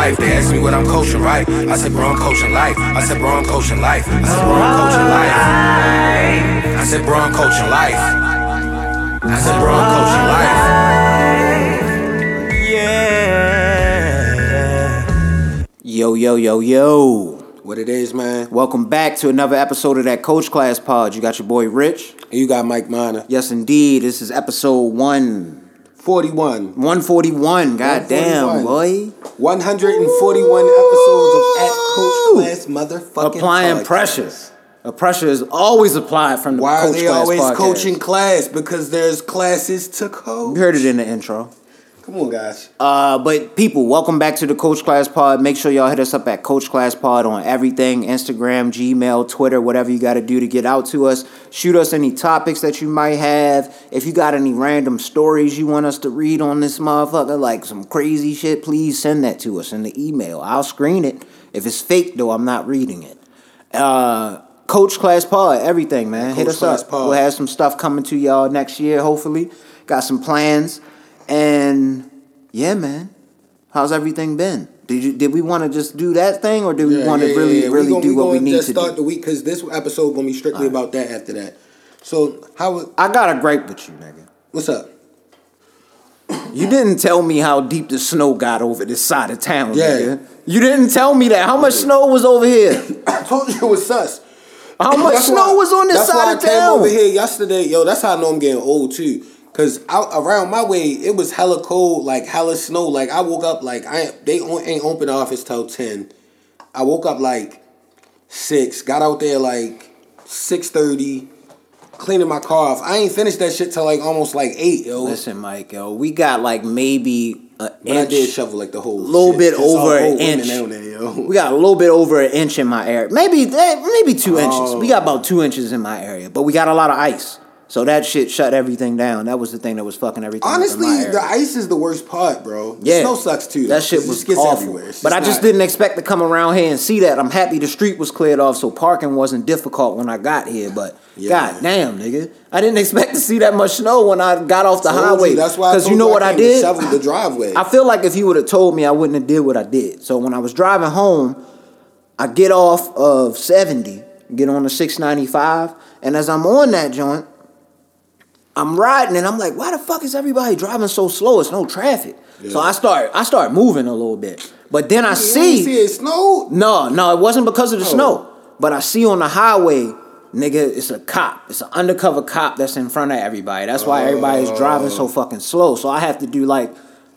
life. They ask me what I'm coaching, right? I said, bro, I'm coaching life. I said, bro, I'm coaching life. I said, bro, I'm coaching life. I said, bro, I'm coaching life. I said, bro, I'm coaching life. Yeah. Yo, yo, yo, yo. What it is, man. Welcome back to another episode of that Coach Class Pod. You got your boy Rich. And you got Mike Miner. Yes, indeed. This is episode one. 41. 141. God damn, 141. boy. 141 episodes of At Coach Class motherfucking Applying podcast. pressure. The pressure is always applied from the Why are Coach they Class always podcast. coaching class? Because there's classes to coach. You heard it in the intro. Come on, guys. Uh, but people, welcome back to the Coach Class Pod. Make sure y'all hit us up at Coach Class Pod on everything Instagram, Gmail, Twitter, whatever you got to do to get out to us. Shoot us any topics that you might have. If you got any random stories you want us to read on this motherfucker, like some crazy shit, please send that to us in the email. I'll screen it. If it's fake, though, I'm not reading it. Uh, Coach Class Pod, everything, man. Hit Coach us Class up. Pod. We'll have some stuff coming to y'all next year, hopefully. Got some plans. And yeah, man. How's everything been? Did you did we want to just do that thing or do we want to yeah, really yeah. really gonna, do what we need just to start do? the week because this episode gonna be strictly about that after that. So how? I got a gripe with you, nigga. What's up? You didn't tell me how deep the snow got over this side of town, Yeah. nigga. You didn't tell me that. How much snow was over here? I told you it was sus. How much That's snow why- was on this that's side why of I came town? over here yesterday. Yo, that's how I know I'm getting old too. Cause out around my way, it was hella cold, like hella snow. Like I woke up like I they ain't open the office till ten. I woke up like six, got out there like six thirty, cleaning my car off. I ain't finished that shit till like almost like eight, yo. Listen, Mike, yo, we got like maybe an but I did shovel like the whole A little shit. bit It's over an inch. there, yo. We got a little bit over an inch in my area. Maybe eh, maybe two inches. We got about two inches in my area, but we got a lot of ice. So that shit shut everything down. That was the thing that was fucking everything. Honestly, the ice is the worst part, bro. The yeah, snow sucks too. though, That shit was gets awful. But I just not- didn't expect to come around here and see that. I'm happy the street was cleared off, so parking wasn't difficult when I got here. But Yeah. god damn, nigga, I didn't expect to see that much snow when I got off the Told you, highway. That's why. because you know what I to did. Shovel the driveway. I feel like if you would have told me, I wouldn't have did what I did. So when I was driving home, I get off of 70, get on the 695, and as I'm on that joint, I'm riding and I'm like, why the fuck is everybody driving so slow? It's no traffic. So I start I start moving a little bit. But then I You see, see it snowed. no, no, it wasn't because of the Oh. snow. But I see on the highway, nigga, it's a cop. It's an undercover cop that's in front of everybody. That's why everybody's oh. driving Oh. so fucking slow. So I have to do like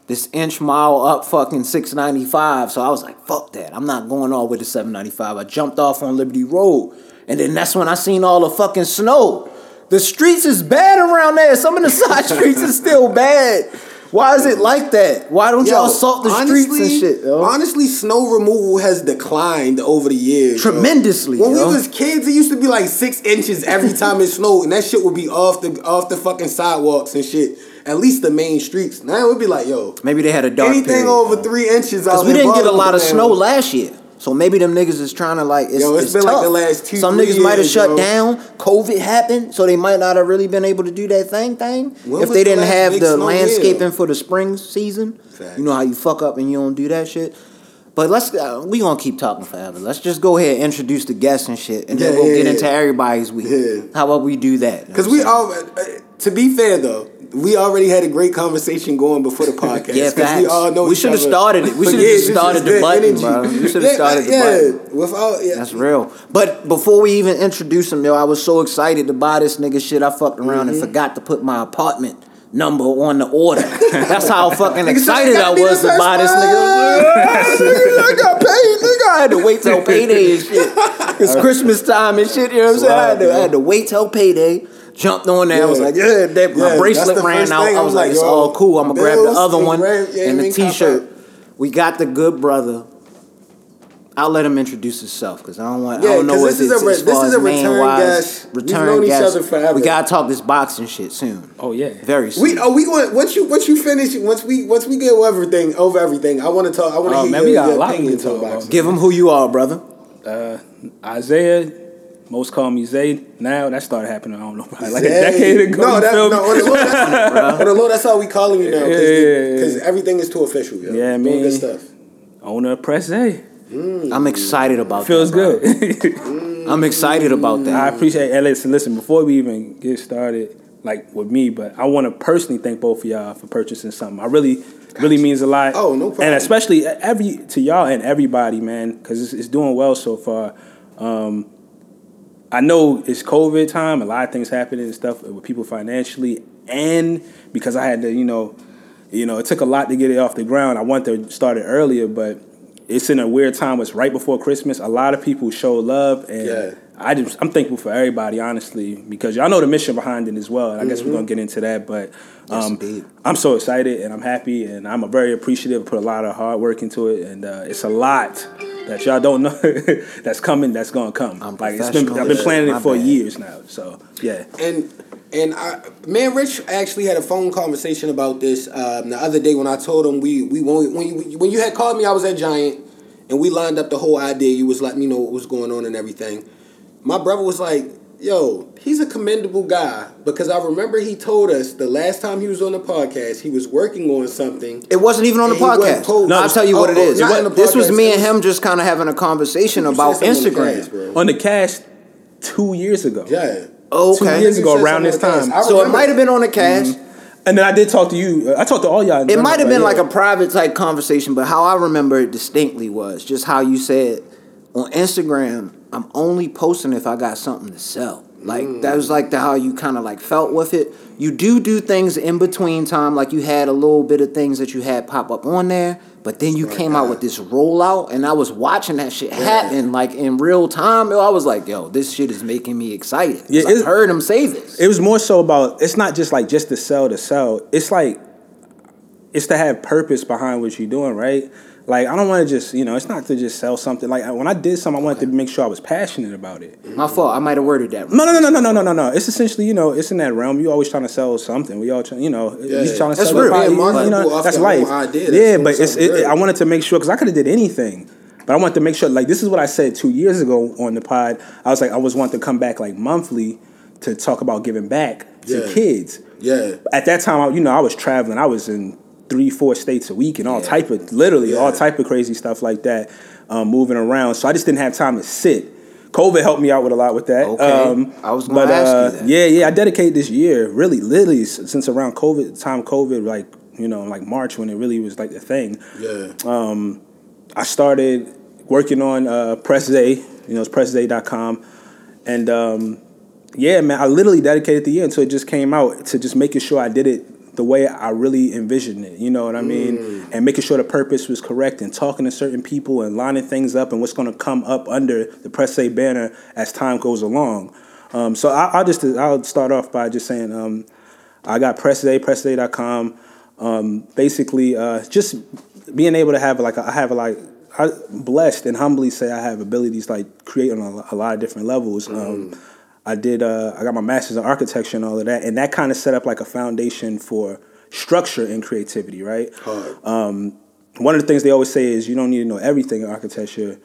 this inch mile up fucking 695. So I was like, fuck that. I'm not going all with the 795. I jumped off on Liberty Road. And then that's when I seen all the fucking snow. The streets is bad around there. Some of the side streets is still bad. Why is it like that? Why don't y'all salt the streets and shit, yo? Honestly, snow removal has declined over the years. yo. Tremendously, When yo. we was kids, it used to be like six inches every time it snowed, and that shit would be off the off the fucking sidewalks and shit. At least the main streets. Now it would be like, yo, Maybe they had a dark anything period, over yo. three inches. Because we didn't get a lot of snow last year. So maybe them niggas is trying to like it's, Yo, it's it's been like tough. the last two, Some niggas might have shut yo. down. COVID happened, so they might not have really been able to do that thing thing. When if they the didn't have the landscaping for the spring season. You know how you fuck up and you don't do that shit. But let's uh, we gonna keep talking forever. Let's just go ahead and introduce the guests and shit, and then we'll yeah, get yeah. into everybody's week. Yeah. How about we do that? Because we all, uh, to be fair though, we already had a great conversation going before the podcast. Yeah, 'cause we all know We should've started it. We should've yeah, started the button, energy. bro. We should've Yeah, started the yeah, button. Without, yeah. That's real. But before we even introduce him, yo, I was so excited to buy this nigga shit. I fucked around and Mm-hmm. forgot to put my apartment number on the order. That's how fucking excited I was buy this nigga. I got paid, nigga. I had to wait till payday and shit. It's Christmas time and shit. You know what I'm saying? I had, to, I had to wait till payday. Jumped on there. I was like, yeah, that, my Yeah, bracelet ran out. I was like, it's all cool. I'm gonna grab the other one and the t-shirt. We got the good brother. I'll let him introduce himself because I don't want. I Yeah, don't know 'cause what this is a as re- far this is a name return wise, guest. We've Return known each other forever. We gotta talk this boxing shit soon. Oh yeah. Very soon. We oh we going once you once you finish once we once we get everything over everything I want to talk I want to Oh, hear man, your, we got a your lot we opinions talk about. boxing. Give him who you are, brother. Uh, Isaiah, most call me Zayd. Now that started happening. I don't know, probably like a decade ago. No, you that, feel no, me? on the, Lord, that's, on the Lord, that's how we calling you now Yeah, yeah, yeah, because yeah. everything is too official. Yo. Yeah, Doing man. good stuff. owner of Press A. I'm excited about Feels that. bro. good. I'm excited about that. I that. appreciate and listen, listen, before we even get started, like with me, but I want to personally thank both of y'all for purchasing something. I really, really means a lot. Oh, no problem. And especially every to y'all and everybody, man, because it's, it's doing well so far. Um, I know it's COVID time, a lot of things happening and stuff with people financially, and because I had to, you know, you know, it took a lot to get it off the ground. I wanted to start it earlier, but it's in a weird time. It's right before Christmas. A lot of people show love, and Yeah. I just I'm thankful for everybody, honestly, because y'all know the mission behind it as well. And I guess we're gonna get into that, but um, indeed. I'm so excited and I'm happy and I'm very appreciative. Put a lot of hard work into it, and uh, it's a lot that y'all don't know that's coming. That's gonna come. I'm like it's been I've been planning it for bad. years now. So yeah. And and I, man, Rich actually had a phone conversation about this um, the other day when I told him we we when, when you, when you had called me, I was at Giant, and we lined up the whole idea. You was letting me know what was going on and everything. My brother was like, "Yo, he's a commendable guy," because I remember he told us the last time he was on the podcast, he was working on something. It wasn't even on the He wasn't podcast. posed. I'll tell you Oh, what it oh, is. not What- on the this was me and him just kind of having a conversation about said on the Instagram. On the cast two years ago. Yeah. Oh, okay. Two years ago, around this time. So it might have been on the mm-hmm. cast. And then I did talk to you. I talked to all y'all. It might have been but like a private type conversation, but how I remember it distinctly was just how you said on Instagram, I'm only posting if I got something to sell. Like mm. that was like the how you kind of like felt with it. You do do things in between time, like you had a little bit of things that you had pop up on there, but then you came out with this rollout, and I was watching that shit happen like in real time. Yo, I was like, yo, this shit is making me excited. Yeah, Yeah, I heard him say this. It was more so about it's not just like just to sell to sell. It's like it's to have purpose behind what you're doing, right? Like I don't want to just you know it's not to just sell something. Like when I did something, I wanted to make sure I was passionate about it. My fault. I might have worded that. wrong. No, no, no, no, no, no, no, no. It's essentially you know it's in that realm. You always trying to sell something. We all try, you know Yeah. he's trying to That's sell. real. the Being you know that's life. idea, that's yeah, doing but it's something it. I wanted to make sure because I could have did anything. But I wanted to make sure, like, this is what I said two years ago on the pod. I was like, I was wanting to come back like monthly to talk about giving back to Yeah. kids Yeah. at that time, I, you know, I was traveling. I was in three, four states a week and all Yeah. type of, literally all type of crazy stuff like that, um, moving around. So I just didn't have time to sit. COVID helped me out with a lot with that. Okay. I was gonna but, ask you uh, that. Yeah, yeah. I dedicated this year, really, literally, since around COVID time, COVID, like you know, like March when it really was like the thing. Yeah. Um, I started working on uh, Press Day. You know, it's pressday.com. And um, yeah, man, I literally dedicated the year until it just came out to just making sure I did it the way I really envisioned it. You know what I mean? And making sure the purpose was correct and talking to certain people and lining things up and what's going to come up under the Press Day banner as time goes along. Um, so I, I'll just I'll start off by just saying um, I got Press Day, pressday.com. Um, basically, uh, just being able to have like a, I have a, like I blessed and humbly say I have abilities like create on a, a lot of different levels. Um, I did uh, I got my master's in architecture and all of that, and that kind of set up like a foundation for structure and creativity, right? Um, one of the things they always say is you don't need to know everything in architecture.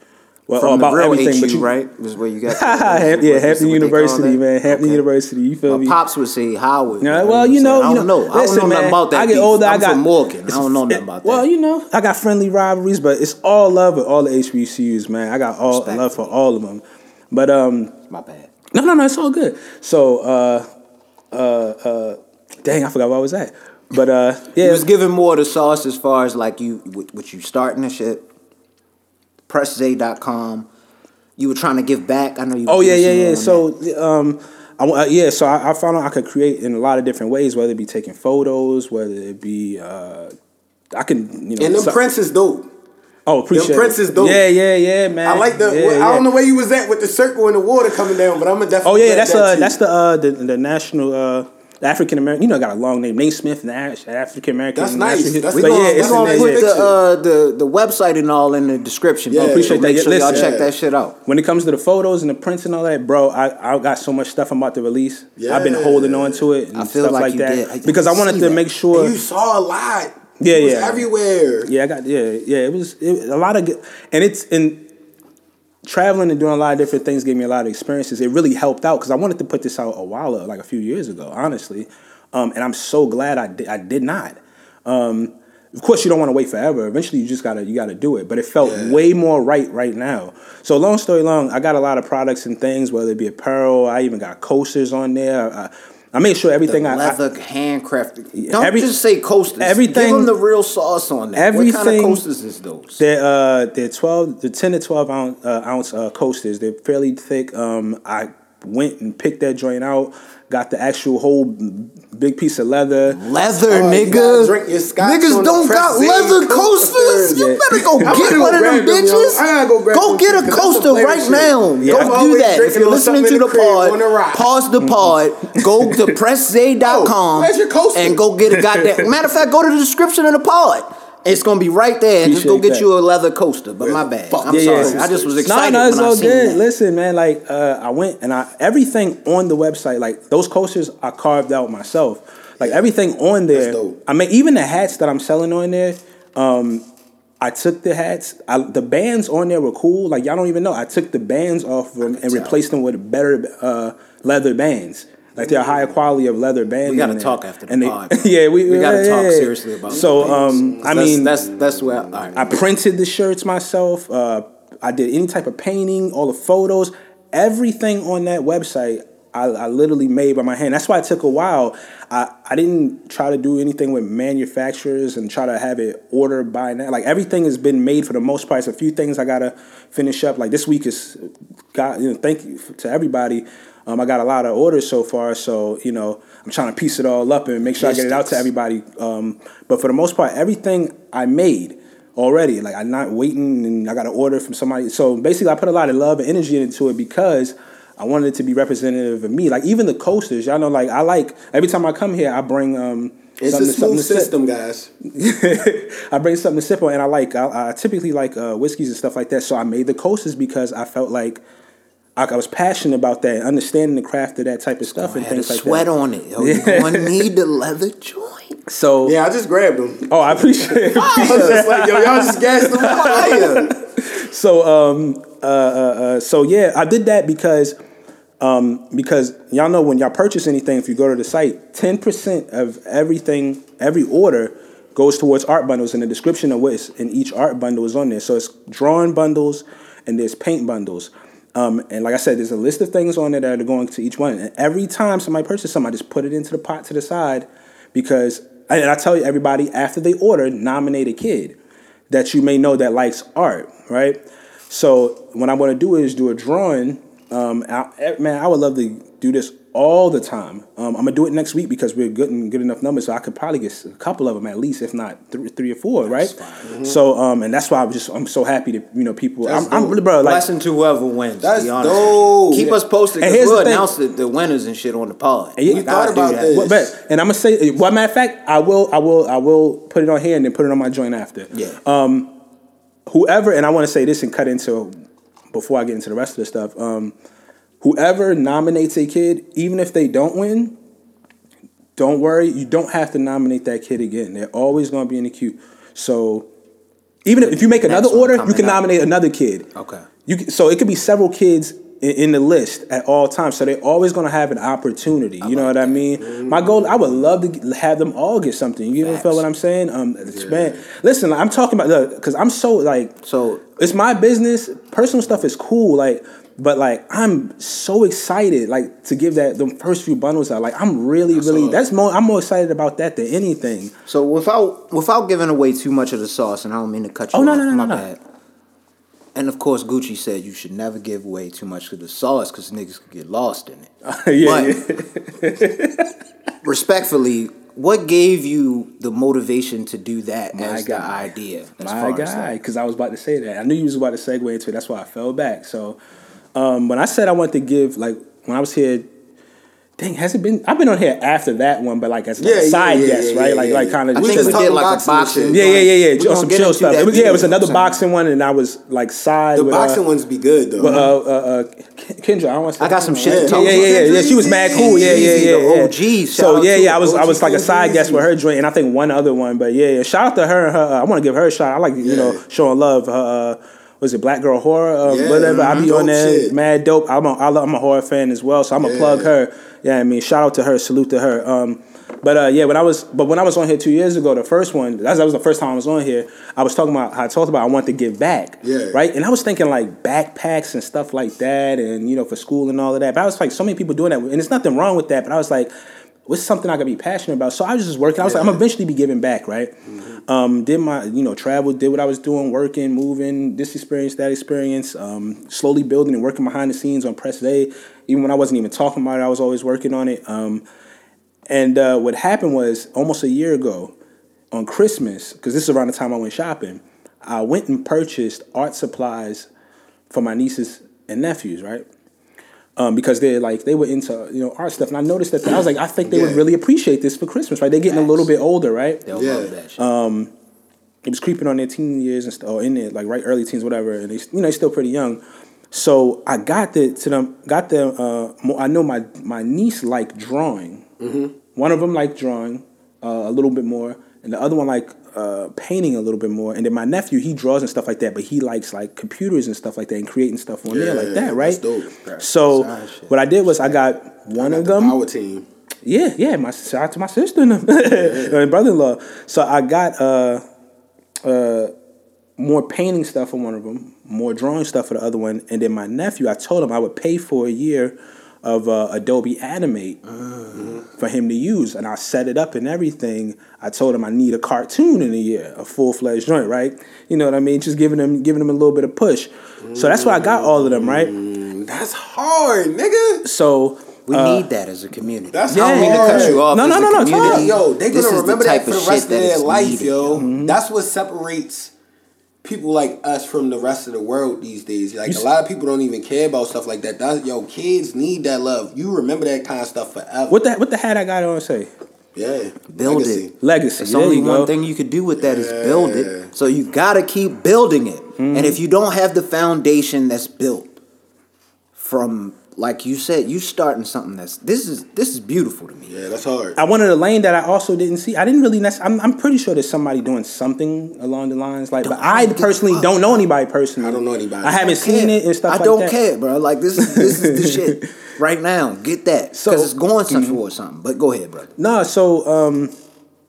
Well, From about everything, HU, but you, right? Was where you got. Ham- yeah, Hampton what they call University, man. Hampton Okay. University. You feel My me? pops would say Howard. Yeah, well, you know, I don't know. I don't Listen, know nothing man, about that. I get beef. older. I'm I got from Morgan. I don't know nothing about that. Well, you know, I got friendly rivalries, but it's all love with all the HBCUs, man. I got all Respect. love for all of them. But um, my bad. No, no, no, it's all good. So, uh, uh, uh, dang, I forgot where I was at. But uh, yeah, was giving more of the sauce as far as like you, what, you starting and shit. PressZay.com. You were trying to give back. I know you. Oh yeah, yeah, yeah. So um, I, uh, yeah, so I, I found out I could create in a lot of different ways, whether it be taking photos, whether it be uh, I can you know. And them so- prints is dope. Oh, appreciate Them prints it. is dope. Yeah, yeah, yeah, man. I like the. Yeah, well, I don't know where you was at with the circle and the water coming down, but I'm gonna definitely. Oh yeah, that's that uh too. that's the uh the, the national uh African American. You know, I got a long name, Nate Smith, and African American. That's nice. That's We but gonna, yeah, we it's gonna put the, uh, the the website and all in the description. Yeah, bro. appreciate So Make that. sure y'all Listen. check that shit out. When it comes to the photos and the prints and all that, bro, I, I got so much stuff I'm about to release. Yeah. I've been holding on to it and I feel stuff like like, you that did. I- because I I wanted to that. make sure. And you saw a lot. Yeah, it was yeah. everywhere. Yeah, I got yeah, yeah. It was it, a lot of good, and it's in traveling and doing a lot of different things gave me a lot of experiences. It really helped out because I wanted to put this out a while ago, like a few years ago, honestly. Um, and I'm so glad I did. I did not. Um, of course you don't want to wait forever. Eventually you just gotta you gotta do it. But it felt Yeah. way more right right now. So long story long, I got a lot of products and things, whether it be apparel. I even got coasters on there. I, I made sure The everything I, leather handcrafted. Don't every- just say coasters. everything- Give them the real sauce on that. what kind of coasters is those? They're uh they're twelve the ten to twelve ounce uh, ounce uh, coasters. They're fairly thick. Um, I went and picked that joint out. Got the actual whole big piece of leather. Leather, Oh, nigga. drink your scotch Niggas on don't got leather coasters. You better go get one of them grab them, bitches. I gotta go grab Go get a too, 'cause that's coaster right now. Yeah. Go I'm do that. If you're listening to the the pod, pause the pod, go to oh, your coaster? and go get a goddamn. Matter of fact, go to the description of the pod. It's gonna be right there, and just go get that. you a leather coaster. But my bad. fuck? I'm Yeah, sorry. yeah, I just was no, excited No, no, it's when I all seen good. that. Listen, man, like uh, I went and I everything on the website, like those coasters, I carved out myself. Like everything on there, That's dope. I mean, even the hats that I'm selling on there. Um, I took the hats. I, the bands on there were cool. Like y'all don't even know. I took the bands off of them and replaced them with better uh, leather bands. Like they're a higher quality of leather bands. We gotta there. talk after the And pod, yeah, we, We gotta yeah, talk yeah. seriously about So, um. I mean, that's that's where. Right. I printed the shirts myself. Uh, I did any type of painting, all the photos, everything on that website. I, I literally made by my hand. That's why it took a while. I, I didn't try to do anything with manufacturers and try to have it ordered by now. Like everything has been made for the most part. It's a few things I gotta finish up. Like this week is God, you know. Thank you to everybody. Um, I got a lot of orders so far, so you know I'm trying to piece it all up and make sure I get it out to everybody. Um, but for the most part, everything I made already. Like I'm not waiting and I got an order from somebody. So basically, I put a lot of love and energy into it because I wanted it to be representative of me. Like even the coasters, y'all know. Like I like every time I come here, I bring um. It's something a something smooth to sip. system, guys. I bring something to sip on, and I like. I, I typically like uh, whiskeys and stuff like that. So I made the coasters because I felt like I, I was passionate about that, understanding the craft of that type of stuff and things like sweat that. Sweat on it. Yo, you gonna need the leather joint. So Yeah, I just grabbed them. oh, I appreciate it. I was just like, yo, y'all just gassed them fire. so um uh, uh uh so yeah i did that because um because y'all know when y'all purchase anything if you go to the site 10% of everything every order goes towards art bundles and the description of what's in each art bundle is on there so it's drawing bundles and there's paint bundles um, and like I said, there's a list of things on there that are going to each one. And every time somebody purchases something, I just put it into the pot to the side because, and I tell you, everybody after they order, nominate a kid that you may know that likes art, right? So what I'm going to do is do a drawing. Um, I, man, I would love to do this all the time. Um, I'm gonna do it next week because we're good and good enough numbers, so I could probably get a couple of them at least, if not three, three or four, right? So, um, and that's why I'm just I'm so happy that you know people. That's I'm, I'm dope. bro, like Blessing to whoever wins. That's to be honest. dope. Keep Yeah. us posted. And 'cause here's we'll the thing. announce the, the winners and shit on the pod. you We thought about this. Well, but and I'm gonna say, well, matter of fact, I will, I will, I will put it on here and then put it on my joint after. Yeah. Um, Whoever, and I want to say this and cut into before I get into the rest of the stuff. Um, whoever nominates a kid, even if they don't win, don't worry. You don't have to nominate that kid again. They're always going to be in the queue. So even if, if you make another Next order, you can up. nominate another kid. Okay. You can- so it could be several kids in, in the list at all times. So they're always going to have an opportunity. You know what I mean? My goal, I would love to have them all get something. You Facts. feel what I'm saying? Um, man, listen, I'm talking about because I'm so like So it's my business. Personal stuff is cool, like, but like I'm so excited, like, to give that the first few bundles out. Like, I'm really, really. That's more. I'm more excited about that than anything. so without without giving away too much of the sauce, and I don't mean to cut you Oh, no, off, no, no, my no, no. bad. And of course, Gucci said you should never give away too much of the sauce because niggas could get lost in it. yeah, But- yeah. Respectfully, what gave you the motivation to do that My as the idea? As my guy, because I was about to say that. I knew you was about to segue into it. That's why I fell back. So, um, when I said I wanted to give, like, when I was here, dang, has it been? I've been on here after that one, but like as a Yeah, yeah, side yeah, guest, right? like, like kind of. I think just we did like a boxing and boxing. shit. Yeah, yeah, yeah, yeah. Some chill stuff. It was, yeah, it was another boxing one, and I was like side. The with, boxing uh, one's be good though. But uh, uh, uh, Kendra, I don't want to. I got some shit to talk Yeah, yeah, yeah, yeah. She was mad cool. Yeah, yeah, yeah. OG. So yeah, yeah. I was, I was like a side guest with her joint, and I think one other one. But yeah, yeah. Shout out to her. and her uh, I want to give her a shout. I like you know showing love. Her, uh, was it Black Girl Horror? Uh, Yeah, whatever. I be on there, shit. mad dope. I'm a, I love- I'm a horror fan as well, so I'm gonna Yeah. plug her. Yeah, I mean, shout out to her. Salute to her. Um, But uh, yeah, when I was but when I was on here two years ago, the first one that was, that was the first time I was on here. I was talking about I talked about I want to give back. Yeah. Right. And I was thinking like backpacks and stuff like that, and you know for school and all of that. But I was like, so many people doing that, and there's nothing wrong with that. But I was like, what's something I could be passionate about? So I was just working. I was like, I'm eventually be giving back, right? Um, did my you know travel, did what I was doing, working, moving, this experience, that experience, um, slowly building and working behind the scenes on Press A. Even when I wasn't even talking about it, I was always working on it. Um, and uh, what happened was almost a year ago on Christmas, because this is around the time I went shopping, I went and purchased art supplies for my nieces and nephews, right? Um, because they're like they were into you know art stuff, and I noticed that I was like, I think they would really appreciate this for Christmas, right? They're getting a little bit older, right? They'll Yeah. love that shit. Um, it was creeping on their teen years and stuff, or in their like right early teens, whatever, and they you know they're still pretty young. So I got the to them, got the. Uh, I know my my niece liked drawing. One of them liked drawing uh, a little bit more, and the other one like uh, painting a little bit more. And then my nephew, he draws and stuff like that, but he likes like computers and stuff like that and creating stuff on there like that, right? that's. So what I did was I got one Got of the them. Power team. Yeah, yeah. My shout out to my sister and them. my brother-in-law. So I got uh, uh, more painting stuff for one of them, more drawing stuff for the other one, and then my nephew. I told him I would pay for a year of uh, Adobe Animate for him to use, and I set it up and everything. I told him I need a cartoon in a year, a full fledged joint, right? You know what I mean? Just giving him giving him a little bit of push. So that's why I got all of them, right? That's hard, nigga. So We uh, need that as a community. That's I don't mean to cut you off. No, as no, a no, no, community. Yo, they This gonna remember type that for the rest shit of their life, needed, yo. That's what separates people like us from the rest of the world these days. Like a lot of people don't even care about stuff like that. That yo, kids need that love. You remember that kind of stuff forever. what the what the hat I got on say? Yeah, Build Legacy. it. Legacy. It's There only one thing you could do with that is build it. So you gotta keep building it. Mm-hmm. And if you don't have the foundation that's built from, like you said, you starting something that's this is this is beautiful to me. Yeah, that's hard. I wanted a lane that I also didn't see. I didn't really. Nec- I'm, I'm pretty sure there's somebody doing something along the lines like, but I don't give a personally fuck. don't know anybody personally. I don't know anybody. I haven't seen it and stuff like that. I like don't that. care, bro. Like this is this is the shit right now. Get that because So- mm-hmm. it's going some towards something. But go ahead, brother. No, so um,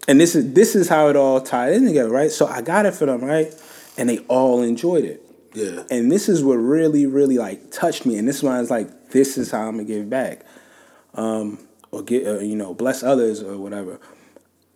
and this is this is how it all tied in together, right? So I got it for them, right, and they all enjoyed it. Yeah. And this is what really, really like touched me. And this one I was like, this is how I'm gonna give back, um, or get uh, you know bless others or whatever.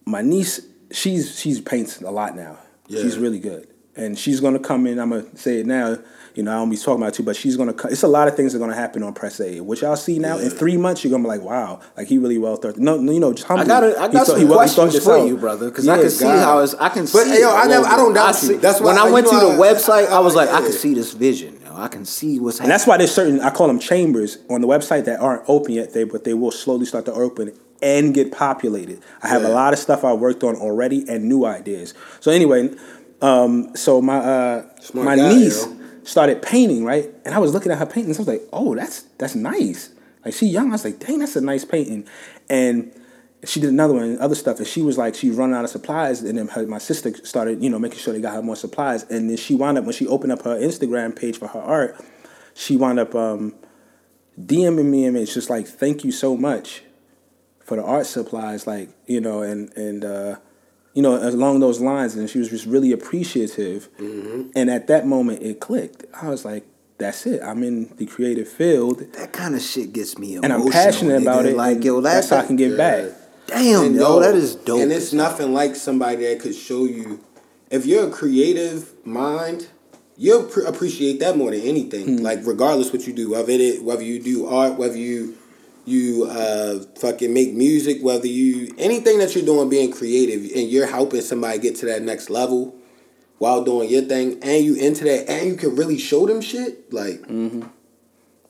My niece, she's she's paints a lot now. Yeah. She's really good, and she's gonna come in. I'm gonna say it now. You know, I don't be talking about it too, but she's gonna. It's a lot of things that are gonna happen on Press A, which y'all see now. In three months, you're gonna be like, wow, like he really well thought. No, no, you know, just I humbly, got I got some he he questions this for out. you, brother, because I Yeah, can see God. how it's. I can But, see. yo, I a never- I don't doubt see- you. That's why when I- I went to the I- website, I, was I- like, I can see this vision. I can see what's And that's why there's certain I call them chambers on the website that aren't open yet. They but they will slowly start to open and get populated. I have a lot of stuff I worked on already and new ideas. So anyway, um, so my uh, Smart my guy, niece yo. Started painting right, and I was looking at her paintings. I was like, oh, that's that's nice. Like she young. I was like, dang, that's a nice painting, and. She did another one, and other stuff, and she was like, she running out of supplies, and then her, my sister started, you know, making sure they got her more supplies, and then she wound up when she opened up her Instagram page for her art, she wound up um, DMing me and it's just like, thank you so much for the art supplies, like you know, and and uh, you know, along those lines, and she was just really appreciative. And at that moment, it clicked. I was like, that's it. I'm in the creative field, that kind of shit gets me and. I'm passionate about it. Like yo, that's that, how I can get Yeah. back. damn, And yo, that is dope. And it's nothing like somebody that could show you. If you're a creative mind, you'll pr- appreciate that more than anything. Hmm. Like regardless what you do, whether it whether you do art, whether you you uh fucking make music, whether you anything that you're doing being creative and you're helping somebody get to that next level while doing your thing and you into that and you can really show them shit, like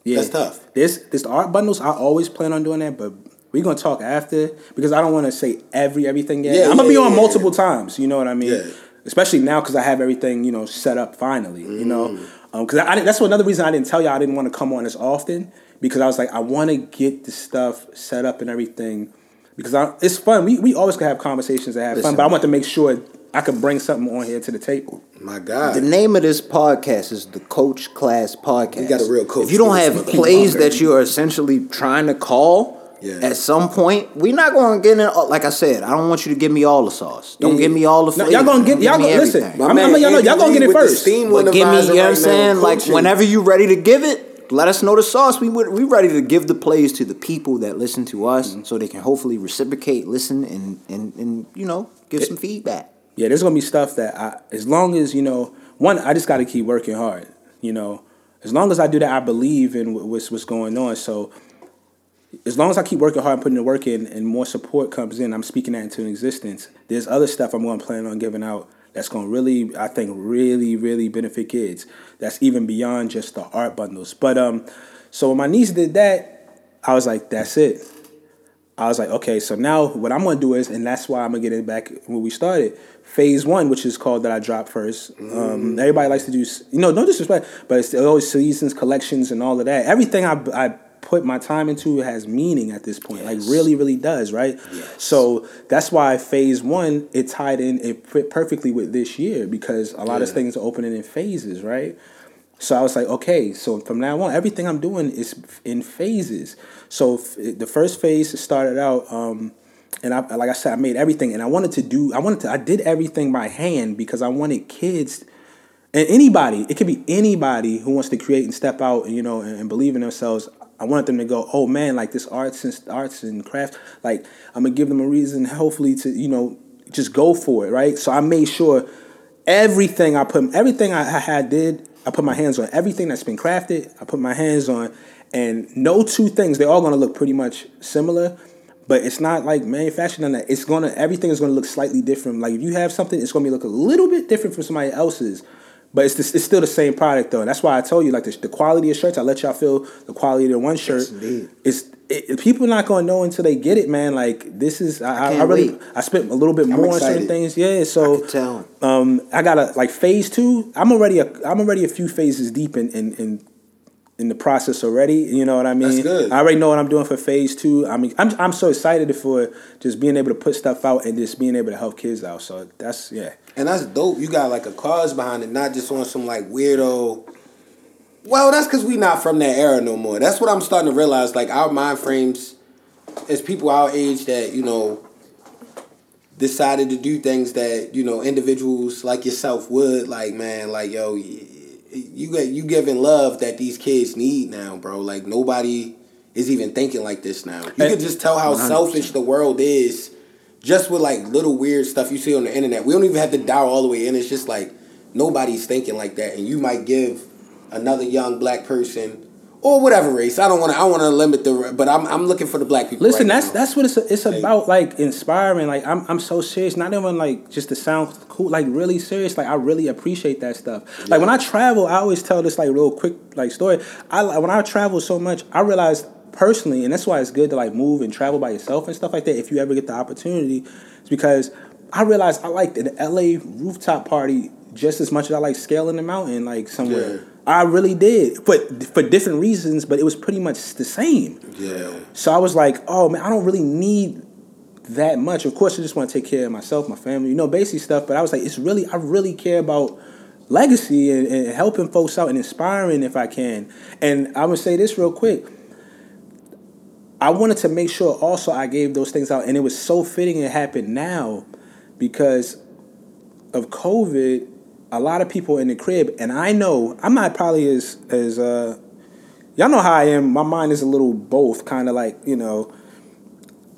Yeah, That's tough. This this art bundles. I always plan on doing that, but we're gonna talk after because I don't want to say every everything yet. Yeah, I'm gonna be on yeah, multiple times. You know what I mean? Yeah. Especially now because I have everything you know set up finally. You know, Mm. because I, I that's another reason I didn't tell you I didn't want to come on as often because I was like I want to get the stuff set up and everything because I, it's fun. We we always can have conversations that have Listen. fun, but I want to make sure I could bring something on here to the table. my God. The name of this podcast is the Coach Class Podcast. You got a real coach If you don't have plays that you are essentially trying to call, Yeah. At some point, we're not going to get in. Like I said, I don't want you to give me all the sauce. Don't Yeah. give me all the No, y'all gonna get- Don't y'all gonna- listen, everything. My I'm- I'm letting y'all know, y'all gonna get it first. steam But winner give me, you know what I'm right now, saying? Like whenever you ready to give it, let us know the sauce. We would we ready to give the plays to the people that listen to us, Mm-hmm. so they can hopefully reciprocate, listen, and and and you know give some feedback. yeah, there's gonna be stuff that I, as long as you know, one, I just got to keep working hard. You know, as long as I do that, I believe in what's what's going on. So, as long as I keep working hard and putting the work in, and more support comes in, I'm speaking that into existence. There's other stuff I'm going to plan on giving out that's going to really, I think, really, really benefit kids. That's even beyond just the art bundles. But um, so when my niece did that, I was like, that's it. I was like, okay, so now what I'm gonna do is, and that's why I'm gonna get it back when we started. Phase one, which is called that I dropped first. Um, everybody likes to do, you know, no disrespect, but it's always seasons, collections, and all of that. Everything I, I put my time into has meaning at this point, like really, really does, right? So that's why phase one it tied in it fit perfectly with this year because a lot of things are opening in phases, right? So I was like, okay, so from now on, everything I'm doing is in phases. So f- the first phase started out, um, and I, like I said, I made everything, and I wanted to do, I wanted to, I did everything by hand because I wanted kids and anybody, it could be anybody who wants to create and step out, and, you know, and, and believe in themselves. I want them to go, oh man, like this arts and arts and crafts, like I'm gonna give them a reason, hopefully, to you know, just go for it, right? So I made sure everything I put, everything I, I had did, I put my hands on. Everything that's been crafted, I put my hands on, and no two things. They're all gonna look pretty much similar, but it's not like manufactured on that. It's gonna everything is gonna look slightly different. Like if you have something, it's gonna be look a little bit different from somebody else's. But it's, the, it's still the same product though. And that's why I told you like the, the quality of shirts. I let y'all feel the quality of the one shirt. indeed. It's it, people not gonna know until they get it, man. Like this is I, I, I really wait. I spent a little bit more on certain things. Yeah, so I tell. um, I got a like phase two. I'm already a I'm already a few phases deep in in in, in the process already. You know what I mean? That's good. I already know what I'm doing for phase two. I mean, I'm I'm so excited for just being able to put stuff out and just being able to help kids out. So that's yeah. And that's dope. You got like a cause behind it, not just on some like weirdo. Well, that's because we not from that era no more. That's what I'm starting to realize. Like our mind frames, as people our age that you know decided to do things that you know individuals like yourself would. Like man, like yo, you get you giving love that these kids need now, bro. Like nobody is even thinking like this now. You can just tell how 100%. selfish the world is just with like little weird stuff you see on the internet. We don't even have to dial all the way in. It's just like nobody's thinking like that, and you might give another young black person or whatever race. I don't want to. I want to limit the, but I'm I'm looking for the black people. Listen, right that's now. that's what it's it's about. Like inspiring. Like I'm I'm so serious. Not even like just to sound cool. Like really serious. Like I really appreciate that stuff. Like when I travel, I always tell this like real quick like story. I when I travel so much, I realized personally, and that's why it's good to like move and travel by yourself and stuff like that. If you ever get the opportunity, it's because I realized I liked the LA rooftop party just as much as I like scaling the mountain like somewhere. Yeah. I really did, but for different reasons. But it was pretty much the same. yeah. So I was like, oh man, I don't really need that much. Of course, I just want to take care of myself, my family, you know, basic stuff. But I was like, it's really, I really care about legacy and, and helping folks out and inspiring if I can. And I'm gonna say this real quick. I wanted to make sure also I gave those things out, and it was so fitting it happened now because of COVID. A lot of people in the crib, and I know I'm not probably as as uh, y'all know how I am. My mind is a little both, kind of like you know,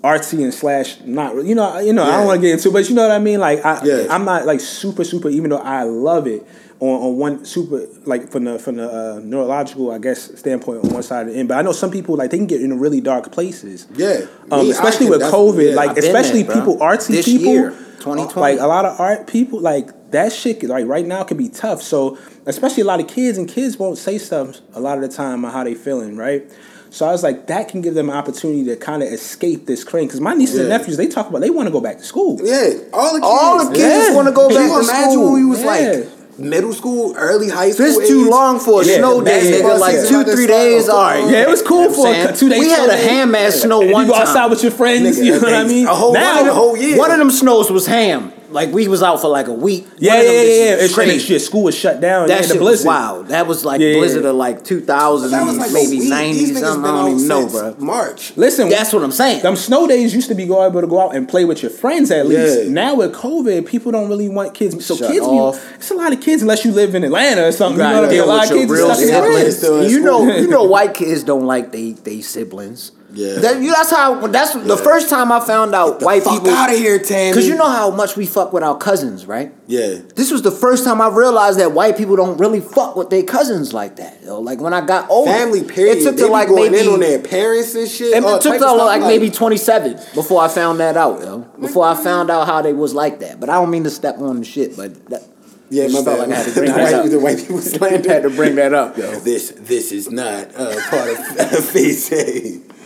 artsy and slash not. You know, you know. I don't want to get into, it, but you know what I mean. Like I, Yeah. I'm not like super super. Even though I love it on, on one super like from the from the uh, neurological, I guess standpoint on one side of the end. But I know some people like they can get in really dark places. Yeah. Um, Me, especially can- with COVID, yeah, like I've especially there, bro. people artsy This people, year, 2020. like a lot of art people, like that shit. could- Like right now, can be tough. So especially a lot of kids and kids won't say stuff a lot of the time on how they feeling, right? So I was like, that can give them an opportunity to kind of escape this crane. Because my nieces and nephews, they talk about they want to go back to school. Yeah, all the kids. All the kids Yeah. want to go Can back you to imagine school. when we was Yeah. like middle school, early high school? This too long for a Yeah, snow day, basketball nigga. Like season two, three days. All right. Yeah, it was cool You know for a two days. We had a ham ass snow And one you go time. outside with your friends. Nigga, you know what I mean? a whole Now- one, a whole year. One of them snows was ham. Like we was out for like a week. Yeah, One yeah, yeah, yeah. It's crazy. crazy. Shit, school was shut down. That yeah, shit was wild. That was like Yeah, yeah, blizzard yeah. of like 2000, like maybe a week. 90 These something. been I don't even know, bro. March. Listen, That's what I'm saying. Them snow days used to be go able to go out and play with your friends at least. Yeah. Now with COVID, people don't really want kids. So Shut kids, off. Be, it's a lot of kids unless you live in Atlanta or something. You You, know gotta I mean? A lot of kids real stuck in siblings. cribs. Still in You know, you know, white kids don't like they they siblings. Yeah. That, you, that's how. That's the first time I found out white Fuck people. out of here, Tammy. Because you know how much we fuck with our cousins, right? Yeah. This was the first time I realized that white people don't really fuck with their cousins like that. Yo. Like when I got older, Family period. It took to like maybe in on their parents and shit. and it took type to stuff like maybe 27 before I found that out, yo. Before I found out how they was like that. But I don't mean to step on the shit, but that, Yeah, my bad. like I had to bring the, that white, up. the white people slander. had to bring that up, yo. This this is not uh, part of Face.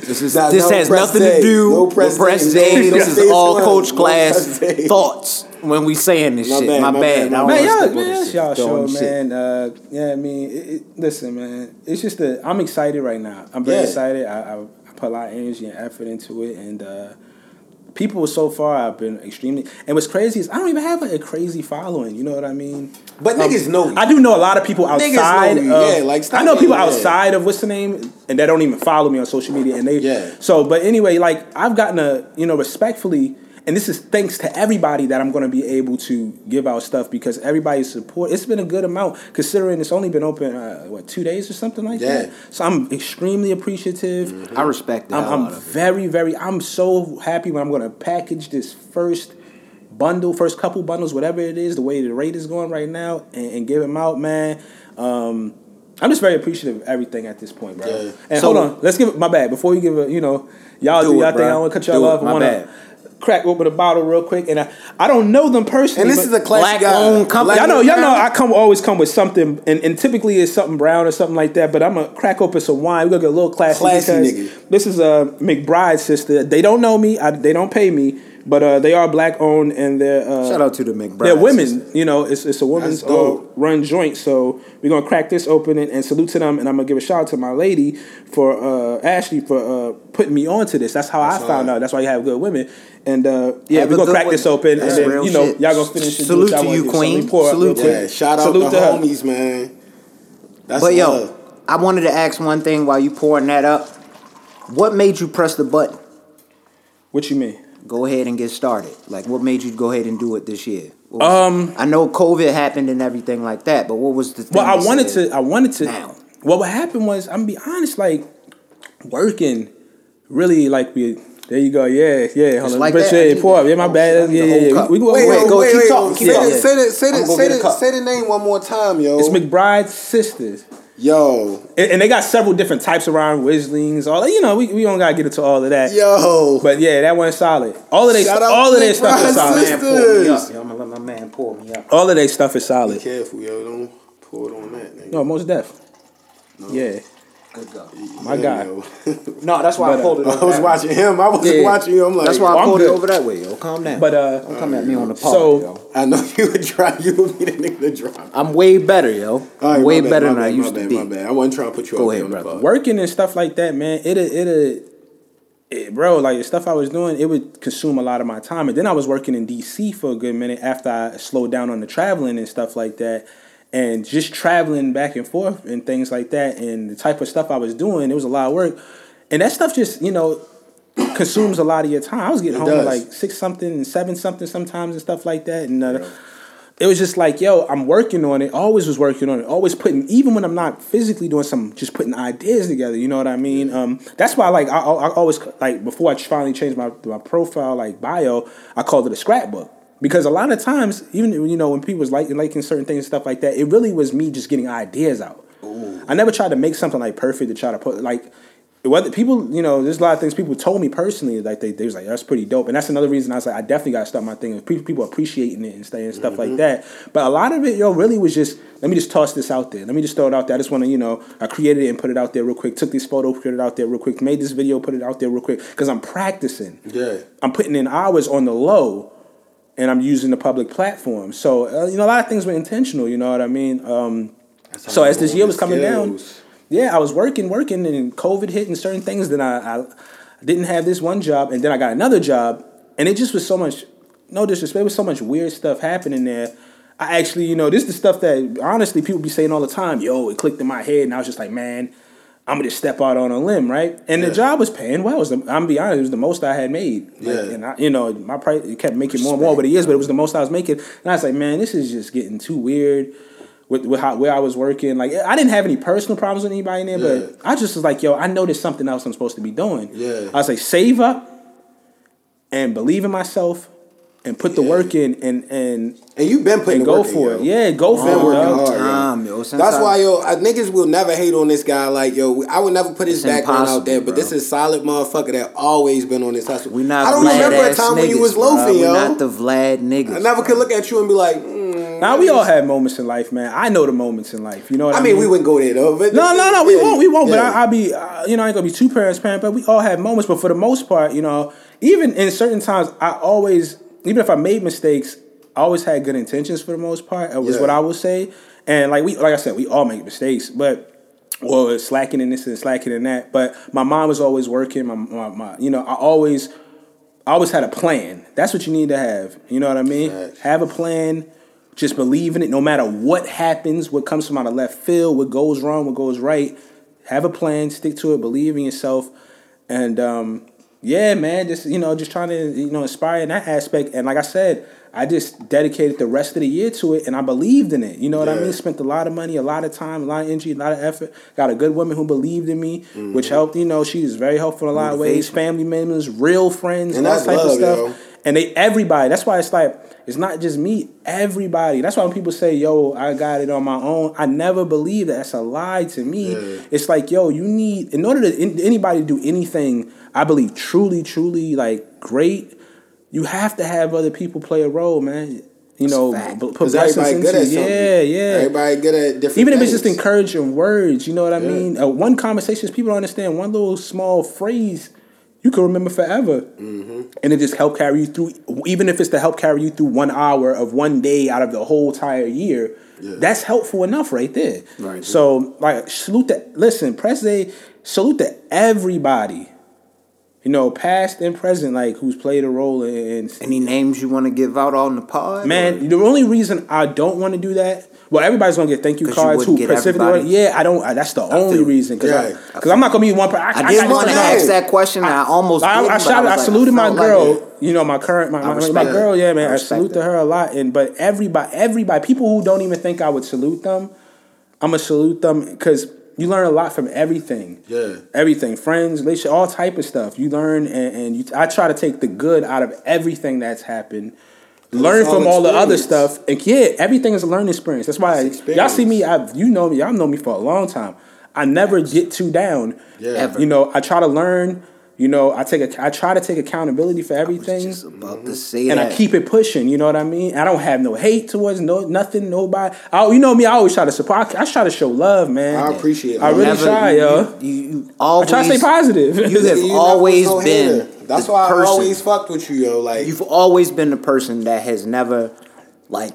This is Not- this no has nothing day. to do No with press press day. day. This is all one. coach class press day. thoughts when we saying this My shit. bad, my, my bad. bad, I don't Man, wanna y'all, man, this shit. y'all show, man. Uh, yeah, I mean, it, it, listen, man. It's just that I'm excited right now. I'm very Yeah. excited. I, I, I put a lot of energy and effort into it, and uh, people so far have been extremely. And what's crazy is I don't even have like, a crazy following. You know what I mean? But um, niggas know you. I do know a lot of people outside. of, yeah, like, I know people yeah. outside of what's the name, and they don't even follow me on social media, and they. Yeah. So, but anyway, like I've gotten a you know respectfully, and this is thanks to everybody that I'm going to be able to give out stuff because everybody's support. It's been a good amount considering it's only been open uh, what two days or something like Yeah. that. So I'm extremely appreciative. I respect that. I'm, I'm it. very, very. I'm so happy when I'm going to package this first bundle, first couple bundles, whatever it is, the way the rate is going right now, and, and give them out, man. Um, I'm just very appreciative of everything at this point, bro. Yeah. And So- hold on, let's give it my bad before you give it. You know, y'all do, Do y'all thing. I want to cut y'all off. My want bad. To crack open a bottle real quick, and I, I don't know them personally. and this is a classic Black-owned company. Y'all know, y'all know. I come always come with something, and, and typically it's something brown or something like that. But I'm gonna crack open some wine. We're gonna get a little classy. Classy because nigga. This is a McBride sister. They don't know me. I, they don't pay me, but uh, they are black owned, and they're uh, Shout out to the McBride. they're women. sisters. You know, it's it's a woman's That's uh, run joint. So we're gonna crack this open and, and salute to them, and I'm gonna give a shout out to my lady for uh, Ashley for uh, putting me onto this. That's how That's I found hard. out. That's why you have good women. And uh, yeah, Have we're gonna crack one. this open, That's and then real you know shit. y'all gonna finish. and do Salute to you, do. So queen. pour Salute to quick. Yeah, shout out Salute the to her. homies, man. That's But yo. I wanted to ask one thing while you pouring that up. What made you press the button? What you mean? Go ahead and get started. Like, what made you go ahead and do it this year? What Um, I know COVID happened and everything like that, but what was the thing? Well, I wanted to. I wanted to. now? Well, what happened was, I'm gonna be honest. Like working, really like we. There you go. Yeah, yeah. Hold on. like but that? yeah, pour up. Yeah, my Oh, bad. Yeah, yeah, yeah. cup. We, we, Wait, Wait, yo, go, wait, keep wait, talking, Say, keep the, talking. say the say I'ma the say the say the name one more time, yo. It's McBride's sisters. Yo, And, and they got several different types around Wislings. All that you know, we, we don't gotta get into all of that. yo. But yeah, that one's solid. All of their Shout out all of their stuff is McBride's solid. Man, pour me up. Yo, I'm gonna let my man pour me up. All of their stuff is solid. Be careful, yo. Don't pour it on that. Nigga. No, most deaf. Yeah, Good go. my Yeah, guy. yo. No, that's why But, I pulled it. I was that watching him. I wasn't. Yeah. watching you. I'm like, That's why I I'm pulled good. it over that way, yo. Calm down. But uh, don't come at me on the pod, So- yo. I know you would try. You would be the nigga to drop. I'm way better, yo. All I'm right, way my bad, better my than I used my to bad, be. My bad. I wasn't trying to put you Go out ahead, there on the brother. pod. working and stuff like that, man, it it it bro, like the stuff I was doing, it would consume a lot of my time. And then I was working in DC for a good minute after I slowed down on the traveling and stuff like that. And just traveling back and forth and things like that and the type of stuff I was doing, it was a lot of work. And that stuff just, you know, consumes a lot of your time. I was getting It home at like six something and seven something sometimes and stuff like that. And uh, it was just like, yo, I'm working on it. Always was working on it. Always putting, even when I'm not physically doing something, just putting ideas together. You know what I mean? Um, that's why, like, I, I I always like before I finally changed my my profile, like bio, I called it a scrapbook because a lot of times, even you know, when people was liking liking certain things and stuff like that, it really was me just getting ideas out. I never tried to make something like perfect to try to put like whether people, you know, there's a lot of things people told me personally, like they, they was like, that's pretty dope. And that's another reason I was like, I definitely got to start my thing. People, appreciating it and stuff Mm-hmm. like that. But a lot of it, yo, really was just, let me just toss this out there. Let me just throw it out there. I just want to, you know, I created it and put it out there real quick. Took this photo, put it out there real quick. Made this video, put it out there real quick. Because I'm practicing. Yeah. I'm putting in hours on the low and I'm using the public platform. So, uh, you know, a lot of things were intentional, you know what I mean? Um, so as this year was coming down, yeah, I was working, working, and COVID hit and certain things. Then I, I didn't have this one job, and then I got another job, and it just was so much no disrespect, was so much weird stuff happening there. I actually, you know, this is the stuff that honestly people be saying all the time. Yo, it clicked in my head, and I was just like, man, I'm gonna just step out on a limb, right? And Yeah. the job was paying well. Was the, I'm gonna be honest, it was the most I had made. Like, Yeah. and I, you know, my price it kept making more and more over the years, but it was the most I was making. And I was like, man, this is just getting too weird. With, with how where I was working, like I didn't have any personal problems with anybody in there, Yeah. but I just was like, yo, I know there's something else I'm supposed to be doing. Yeah. I was like, save up and believe in myself and put the Yeah. work in and and And you've been putting and the go work in, for yo. it. Yeah, go for Been it. working dog. hard, yo. Time, yo. Since That's I- why yo, I, niggas will never hate on this guy. Like yo, I would never put his It's background out there, impossible, but this bro. is solid motherfucker that always been on this hustle. We not I don't Vlad remember a ass time when you niggas, was bro. loafing, We yo. not the Vlad niggas. I never could look at you and be like, mm, Now we all have moments in life, man. I know the moments in life. You know what I, I mean, we wouldn't go there though. But No, no, no. We Yeah, won't. We won't. But yeah. I, I'll be. Uh, you know, I ain't gonna be too transparent. But we all have moments. But for the most part, you know, even in certain times, I always, even if I made mistakes, I always had good intentions for the most part. It was Yeah. what I would say. And like we, like I said, we all make mistakes, but. Or slacking in this and slacking in that, but my mom was always working. My, my, my you know, I always, I always had a plan. That's what you need to have. You know what I mean? Have a plan. Just believe in it. No matter what happens, what comes from out of left field, what goes wrong, what goes right. Have a plan. Stick to it. Believe in yourself. And um, yeah, man, just you know, just trying to you know inspire in that aspect. And like I said, I just dedicated the rest of the year to it, and I believed in it. You know what I mean? Spent a lot of money, a lot of time, a lot of energy, a lot of effort. Got a good woman who believed in me, Mm-hmm. which helped. You know, she was very helpful in a lot of ways. Family members, real friends, And all that's type of stuff. yo. And they everybody. That's why it's like it's not just me. Everybody. That's why when people say, "Yo, I got it on my own," I never believe that. That's a lie to me. Yeah. It's like, yo, you need in order to in, anybody to do anything. I believe truly, truly like great. You have to have other people play a role, man. You know, put everybody good into at something. yeah, yeah. Everybody good at different. Even if it's just encouraging words, you know what I Yeah. mean? Uh, one conversation, people don't understand. One little small phrase, you can remember forever, Mm-hmm. and it just help carry you through. Even if it's to help carry you through one hour of one day out of the whole entire year, Yeah. that's helpful enough right there. Right. So, like, salute to listen, press Zay, salute to everybody. You know, past and present, like who's played a role in, Any names you want to give out on the pod? Man, the only reason I don't want to do that, well, everybody's gonna get thank you cards. Who wouldn't get specifically? everybody. Yeah, I don't. I, that's the only feel- reason because Yeah. I'm not gonna be one. per- I, I did got want to ask that question. and I, almost. I, didn't, I, shot, I, was like, saluted my felt like girl. you know, my current my, my, my girl. Yeah, man. I I, salute to her a lot. And but everybody, everybody, people who don't even think I would salute them, I'm gonna salute them because you learn a lot from everything. Yeah. everything, friends, relationship, all type of stuff. You learn, and, and you, I try to take the good out of everything that's happened. Learn all from all the other stuff, and yeah, everything is a learning experience. That's why It's y'all see me. I, you know me. Y'all know me for a long time. I never get too down. Yeah. Ever. You know, I try to learn. You know, I take a, I try to take accountability for everything Just about to say and that. I keep it pushing. You know what I mean? I don't have no hate towards no nothing, nobody. I, you know me. I always try to support. I, I try to show love, man. I appreciate it. I really Never- try, you, yo. You, you, you I always try to stay positive. You have You never always was no been. That's the why I person. always fucked with you, yo. Like You've always been the person that has never, like,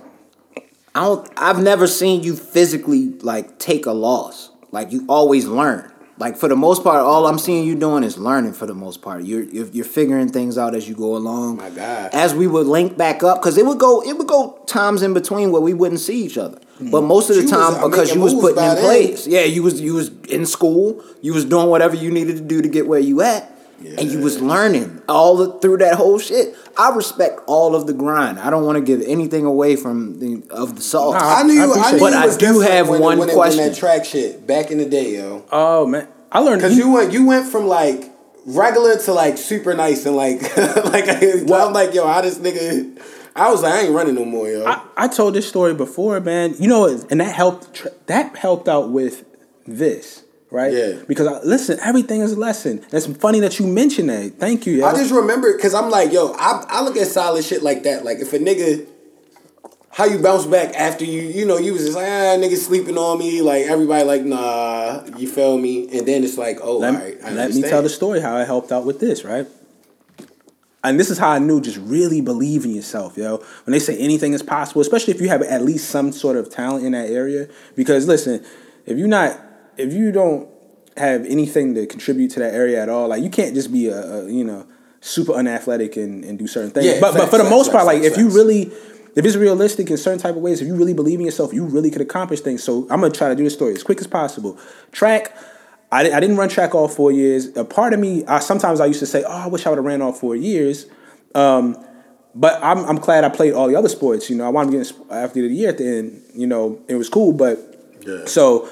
I don't. I've never seen you physically like take a loss. Like you always learn. Like for the most part, all I'm seeing you doing is learning. For the most part, you're you're, you're figuring things out as you go along. My God. As we would link back up, because it would go it would go times in between where we wouldn't see each other. But most of the You time, uh, because you was putting in then. place. Yeah, you was you was in school. You was doing whatever you needed to do to get where you at, and you was learning all the, through that whole shit. I respect all of the grind. I don't want to give anything away from the of the sauce. Nah, I knew, I I, knew. But you I do have when, one when it- question. When that track shit back in the day, yo. Oh man, I learned. Because you went, you went from like regular to like super nice and like, like I'm like, yo, how this nigga? I was like, I ain't running no more, yo. I, I told this story before, man. You know, and that helped. That helped out with this, right? Yeah. Because I, listen, everything is a lesson. It's funny that you mentioned that. Thank you. Yo. I just remember it because I'm like, yo, I, I look at solid shit like that. Like if a nigga, how you bounce back after you, you know, you was just like, ah, nigga sleeping on me. Like everybody, like, nah, you feel me? And then it's like, oh, let, all right, I let me tell the story how I helped out with this, right? And this is how I knew just really believe in yourself, yo. When they say anything is possible, especially if you have at least some sort of talent in that area. Because listen, if you're not, if you don't have anything to contribute to that area at all, like you can't just be a, a you know, super unathletic and, and do certain things. Yeah, but but for the facts, most part, facts, like if you really if it's realistic in certain type of ways, if you really believe in yourself, you really could accomplish things. So I'm gonna try to do this story as quick as possible. Track. I, I didn't run track all four years. A part of me, I, sometimes I used to say, "Oh, I wish I would have ran all four years." Um, but I'm, I'm glad I played all the other sports. You know, I wanted to get in, after the year at the end. You know, it was cool. But Yeah. so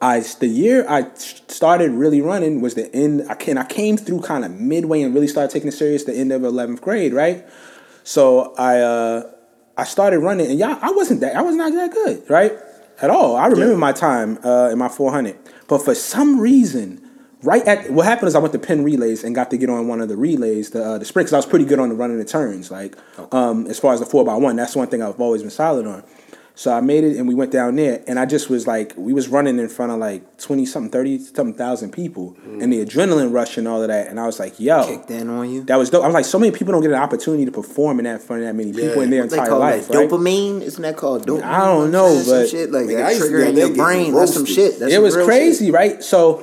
I the year I started really running was the end. I can I came through kind of midway and really started taking it serious the end of eleventh grade, right? So I uh, I started running, and y'all, I wasn't that I was not that good, right? At all. I remember my time uh, in my 400, but for some reason, right at what happened is I went to Penn Relays and got to get on one of the relays, the uh, the sprint, because I was pretty good on the running the turns, like um, as far as the four by one. That's one thing I've always been solid on. So I made it, and we went down there, and I just was like, we was running in front of like twenty something, thirty something thousand people, mm. and the adrenaline rush and all of that, and I was like, yo, Kicked in on you. that was dope. I was like, so many people don't get an opportunity to perform in that front of that many people Yeah. in their What entire call life, that? right? Dopamine? Isn't that called dopamine? I don't know, Some but- shit like Nigga, that used to trigger be in your brain. That's some shit. That's it some was real crazy, shit. right? So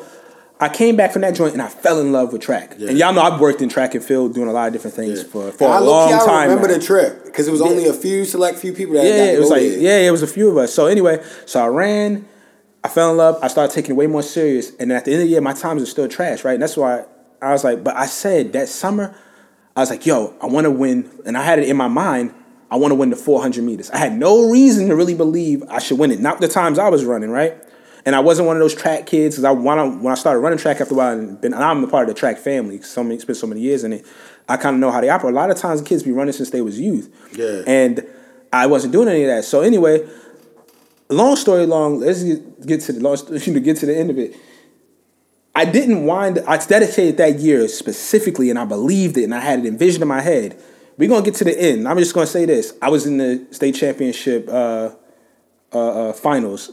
I came back from that joint and I fell in love with track. And y'all know I've worked in track and field doing a lot of different things Yeah. for, for And a I long low-key, I remember now. the trip because it was only a few select few people that yeah, it was like there. yeah, it was a few of us. So anyway, so I ran, I fell in love. I started taking it way more serious, and at the end of the year, my times are still trash, right? And that's why I was like, but I said that summer, I was like, yo, I want to win, and I had it in my mind. I want to win the 400 meters. I had no reason to really believe I should win it. Not the times I was running, right? And I wasn't one of those track kids because I when I, when I started running track after a while, and been, and I'm a part of the track family. So many spent so many years in it. I kind of know how they operate. A lot of times, kids be running since they was youth. Yeah. And I wasn't doing any of that. So anyway, long story long. Let's get, get to the long, you know, get to the end of it. I didn't wind. I dedicated that year specifically, and I believed it, and I had it envisioned in my head. We're gonna get to the end. I'm just gonna say this: I was in the state championship uh, uh, uh, finals,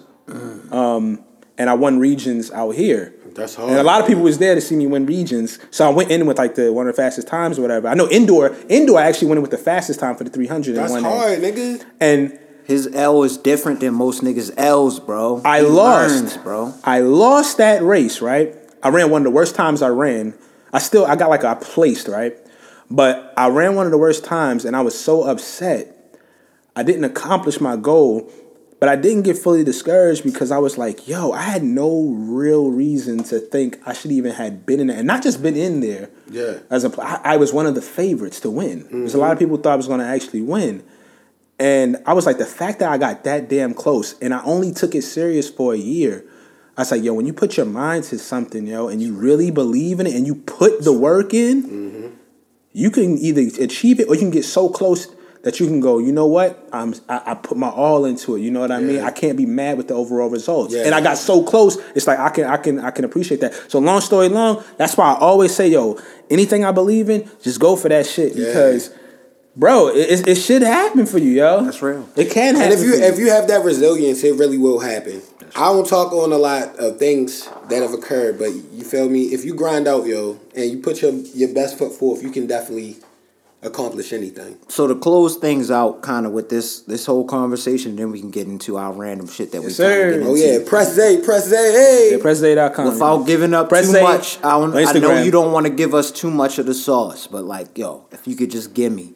um, and I won regions out here. That's hard. And a lot of people was there to see me win regions, so I went in with like the one of the fastest times or whatever. I know indoor, indoor I actually went in with the fastest time for the 300 That's and won that. hard, nigga. And His L is different than most niggas' L's, bro. I He lost, learns, bro. I lost that race, right? I ran one of the worst times I ran. I still I got like I placed, right? But I ran one of the worst times and I was so upset. I didn't accomplish my goal, but I didn't get fully discouraged because I was like, yo, I had no real reason to think I should even had been in there. And not just been in there. Yeah. As a I, I was one of the favorites to win. Because a lot of mm-hmm. people thought I was gonna actually win. And I was like, the fact that I got that damn close and I only took it serious for a year, I was like, yo, when you put your mind to something, yo, and you really believe in it and you put the work in, mm-hmm. you can either achieve it or you can get so close that you can go, you know what? I'm I, I put my all into it. You know what I mean? I can't be mad with the overall results. Yeah. And I got so close, it's like I can I can I can appreciate that. So long story long, that's why I always say, yo, anything I believe in, just go for that shit Yeah. because Bro, it, it, should happen for you, yo. That's real. It can happen. And if you you. if you have that resilience, it really will happen. I don't talk on a lot of things that have occurred, but you feel me? If you grind out, yo, and you put your your best foot forth, you can definitely accomplish anything. So to close things out, kind of with this this whole conversation, then we can get into our random shit that we Yes, kind sir. of get Oh yeah, press Zay, press Zay, hey. yeah, presszay.com. Without giving up Press too A much, I, don't, I know you don't want to give us too much of the sauce, but like, yo, if you could just give me,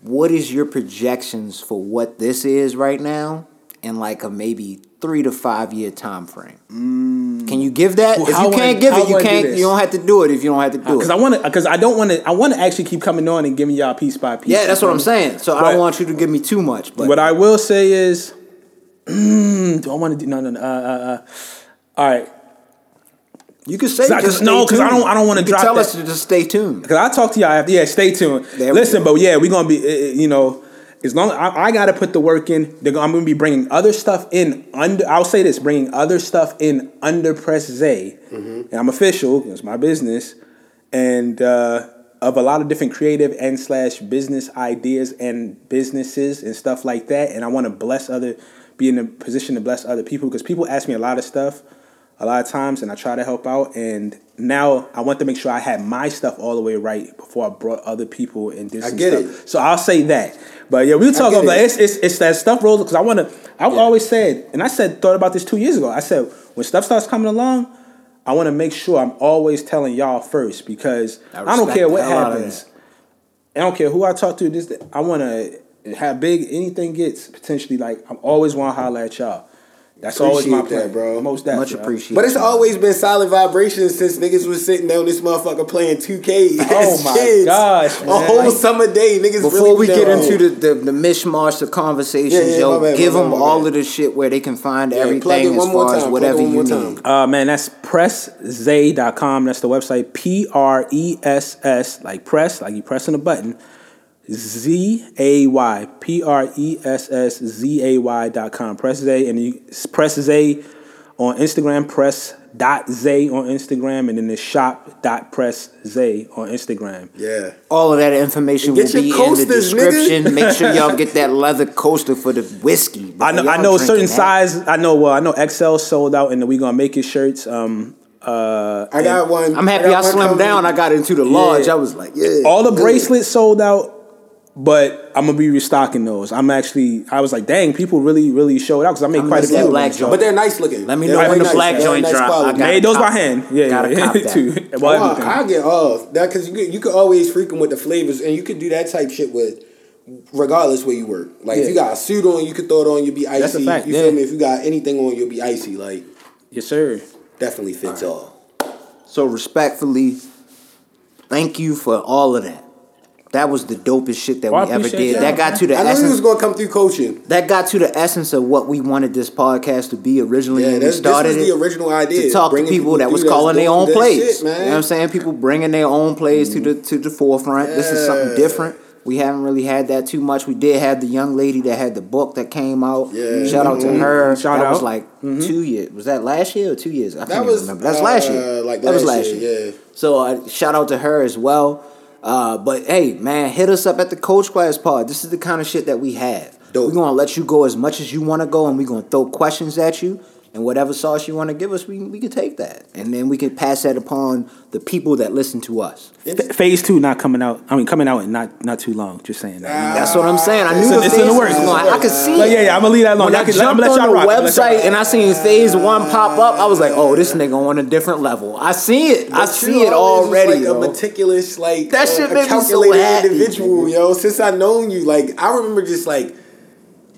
what is your projections for what this is right now in like a maybe three to five year time frame? Can you give that? Well, if you can't give it, you can't. this? You don't have to do it if you don't have to do because it. Because I want to, because I don't want to, I want to actually keep coming on and giving y'all piece by piece. yeah, that's what I'm saying. So I don't want you to give me too much, but What I will say is, mm, do I want to do? No, no, no. Uh, uh, uh. All right, you can say Cause I- no, stay 'cause I don't- I don't wanna drop Tell that. us to just stay tuned. because I'll talk to y'all after. Yeah, stay tuned. There Listen, but yeah, we're gonna be, uh, uh, you know, as long I, I got to put the work in. I'm gonna be bringing other stuff in under. I'll say this: bringing other stuff in under Press Zay, and I'm official. It's my business, and uh, of a lot of different creative and slash business ideas and businesses and stuff like that. And I want to bless other, be in a position to bless other people because people ask me a lot of stuff a lot of times and I try to help out and now I want to make sure I had my stuff all the way right before I brought other people and did I some get stuff. it. So I'll say that. But yeah, we'll talk about it. it's, it's it's that stuff rolls because I want to I've always said and I said thought about this 2 years ago. I said when stuff starts coming along I want to make sure I'm always telling y'all first because I I, don't care what hell out of happens. I don't care who I talk to. This I want to have big anything gets potentially like I'm always want to holler at y'all. That's always my Appreciate plan, that, bro. Most that, Much appreciated. But it's always been solid vibrations since niggas was sitting down this motherfucker playing 2K. Oh as my kids. gosh, A whole Like- summer day, niggas Before really we get down. into the, the, the mishmash of conversations, Yeah, yeah, yo, my bad, give my them my all bad. of the shit where they can find Yeah, plug everything it as one more far as time, plug whatever you need. Uh, man, that's presszay.com. That's the website. P R E S S, like press, like you pressing a button. Z A Y. P R E S S Z A Y dot com. Press Zay. And you press Zay on Instagram. Press dot Zay on Instagram. And then the shop dot press Zay on Instagram. Yeah. All of that information Get will your be in the coasters, nigga. description. Make sure y'all get that leather coaster for the whiskey. bro. I know, I Y'all know a certain that. size. I know. Well, I know XL sold out, and we gonna make it shirts. Um, uh, I got one. I'm happy got I, slimmed down. I got into the large. I was like, yeah. all the good. bracelets sold out, but I'm gonna be restocking those. I'm actually, I was like, dang, people really, really showed out because I made I'm quite a few. black them. joint. But they're nice looking. Let me They're know very when the nice. black They're joint nice drop. I quality. got Made those cop by hand. Yeah, Gotta yeah, cop that. too. Well, everything. I get off that because you could, you could always freaking with the flavors, and you could do that type shit with regardless where you work. Like if you got a suit on, you could throw it on. You'll be icy. That's a fact, You yeah. feel me? If you got anything on, you'll be icy. Like yes, sir. definitely fits all. So respectfully, thank you for all of that. That was the dopest shit that Well, we ever did. y'all, That got to the essence. I knew he was gonna come through coaching. That got to the essence of what we wanted this podcast to be originally Yeah, when we this, started this was the original idea. to talk to bringing people that was calling their own plays. shit, man. You know what I'm saying? People bringing their own plays to the to the forefront. This is something different. We haven't really had that too much. We did have the young lady that had the book that came out. Yeah. Shout out to Mhm. her. Shout that was out. like two years. Was that last year or two years? I can't That even was remember. That's last uh, year. Like that was last last year. year. Yeah. So uh, shout out to her as well. Uh, but hey, man, hit us up at the Coach Class Pod. This is the kind of shit that we have. Dope. We're gonna let you go as much as you want to go, and we're gonna throw questions at you. And whatever sauce you want to give us, we we can take that, and then we can pass that upon the people that listen to us. F- Phase two not coming out. I mean, coming out in not not too long. Just saying that. That's what I'm saying. I knew It's the it's in the phase works. was going. I could see. But it. yeah, yeah, I'm gonna leave that alone. When I can- I'm jumped gonna let on y'all the rock. I'm gonna let y'all website and I seen phase one pop up, I was like, "Oh, this nigga on a different level." I see it. I see it already. Like yo. a meticulous, like That uh, shit a made me so calculated individual, yo. Since I known you, like I remember just like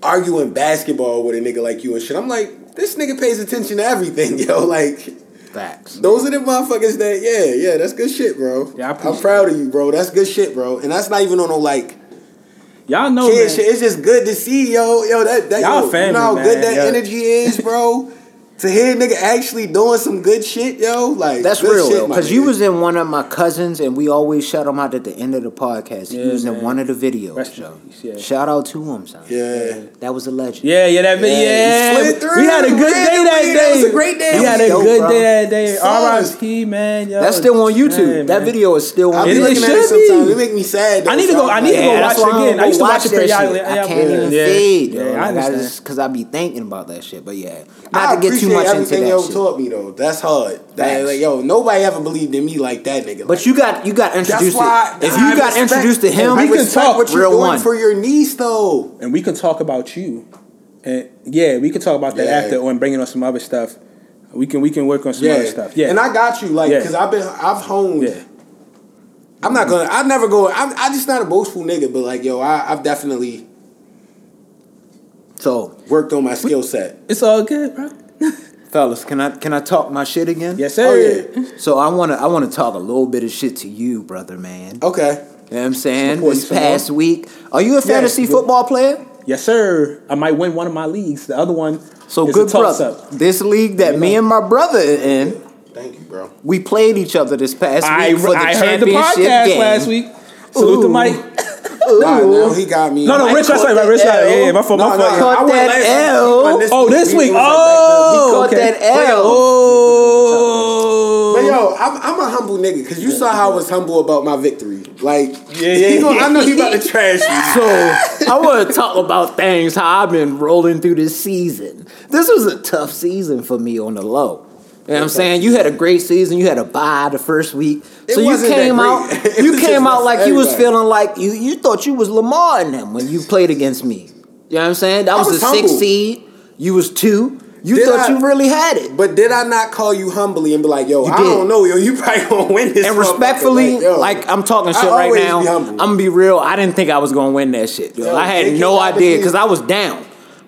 arguing basketball with a nigga like you and shit. I'm like, this nigga pays attention to everything, yo. Like Facts. those are the motherfuckers that, yeah, yeah, that's good shit, bro. Yeah, I I'm appreciate proud of you, bro. That's good shit, bro. And that's not even on no like Y'all know, kid man. shit. It's just good to see, yo, yo. That that Y'all yo, family, you know how man. good that Yeah. energy is, bro. to hear a nigga actually doing some good shit, yo, like That's good real shit, because you was in one of my cousins, and we always shout him out at the end of the podcast. he Yeah, was in one of the videos. Rest yo. yeah. Shout out to him, son. Yeah. that was a legend. Yeah, yeah, that video. Yeah, Yeah, through we had a good day that day. That was a great day. We had a dope, good bro. day that day. Sauce. R.I.P. Man, yo. That's still on YouTube. Man, that man. video is still I on be It- YouTube. it looking at it be. sometimes. It make me sad. Though, I need to go- I'm I need to go watch it again. I used to watch it that periodically. shit. I can't even Yeah. fade. Yeah. I understand. because I be thinking about that shit. But yeah, I not to get too much into everything that yo shit. taught me though. That's hard. That, like, yo, nobody ever believed in me like that nigga. But you got you got That's introduced. why to, if I you got respect- introduced to him, We can talk what you're real doing one. for your niece though. and we can talk about you. And yeah, we can talk about that Yeah. after and bringing on some other stuff. We can we can work on some Yeah. other stuff. Yeah, And I got you, like, Yeah. cause I've been, I've honed. yeah. I'm not gonna, I never go. I'm, I just not a boastful nigga, but like, yo, I, I've definitely so worked on my skill set. It's all good, bro. fellas, can I can I talk my shit again? Yes, sir. Oh yeah. So I wanna I wanna talk a little bit of shit to you, brother, man. Okay. You know what I'm saying? Support you This some past week, are you a fantasy good. football player? Yes, sir. I might win one of my leagues. The other one So is good brother. up. This league that me and my brother are in, Thank you, bro. we played each other this past I, week for the I heard the championship podcast game. last week. Salute to Ooh. Mike. Nah, no, he got me. No, no, Rich, that's caught right, right, Rich, that right. Yeah, yeah, my fault, my No, fault. no, caught I oh, that last. L. He won Oh, this It week. was like Oh, He caught okay. that L. Oh. But yo, I'm, I'm a humble nigga because you saw how I was humble about my victory. Like, Yeah, yeah, he gon- yeah. I know he about to trash me. So I want to talk about things how I've been rolling through this season. This was a tough season for me on the low. You know what I'm saying? You had a great season. You had a bye the first week. It So you came out you came out like you was feeling like you you thought you was Lamar in them when you played against me. You know what I'm saying? That I was, was the sixth seed. You was two. You Did thought I- you really had it. But did I not call you humbly and be like, yo, I did. don't know, yo, you probably gonna win this. And respectfully, yo, like I'm talking I shit right now. I'm gonna be real. I didn't think I was gonna win that shit. Yo, I had no idea because I was down.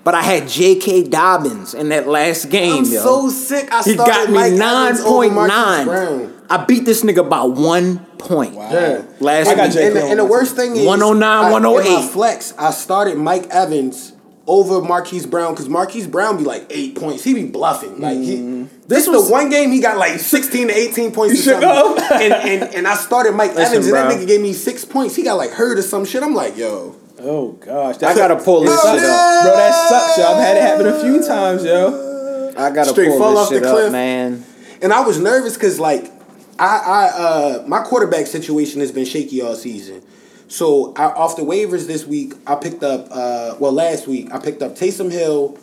But I had J.K. Dobbins in that last game. I'm yo. so sick. I he started got me Mike nine Evans over Marquise. Brown. I beat this nigga by one point. Yeah. Last I got week. J. And, the, and the worst thing is 109, I- in 108. my oh flex, I started Mike Evans over Marquise Brown because Marquise Brown be like eight points. He be bluffing. Like he, mm-hmm. this was the one game he got like sixteen to eighteen points. You or shook something. and, and and I started Mike Listen, Evans, and that nigga gave me six points. He got like hurt or some shit. I'm like, yo, Oh gosh, I gotta pull this shit up. bro. That sucks, yo. I've had it happen a few times, yo. I gotta Straight pull fall this off the shit up, man. and I was nervous because like I I uh my quarterback situation has been shaky all season. So I, off the waivers this week, I picked up uh well last week I picked up Taysom Hill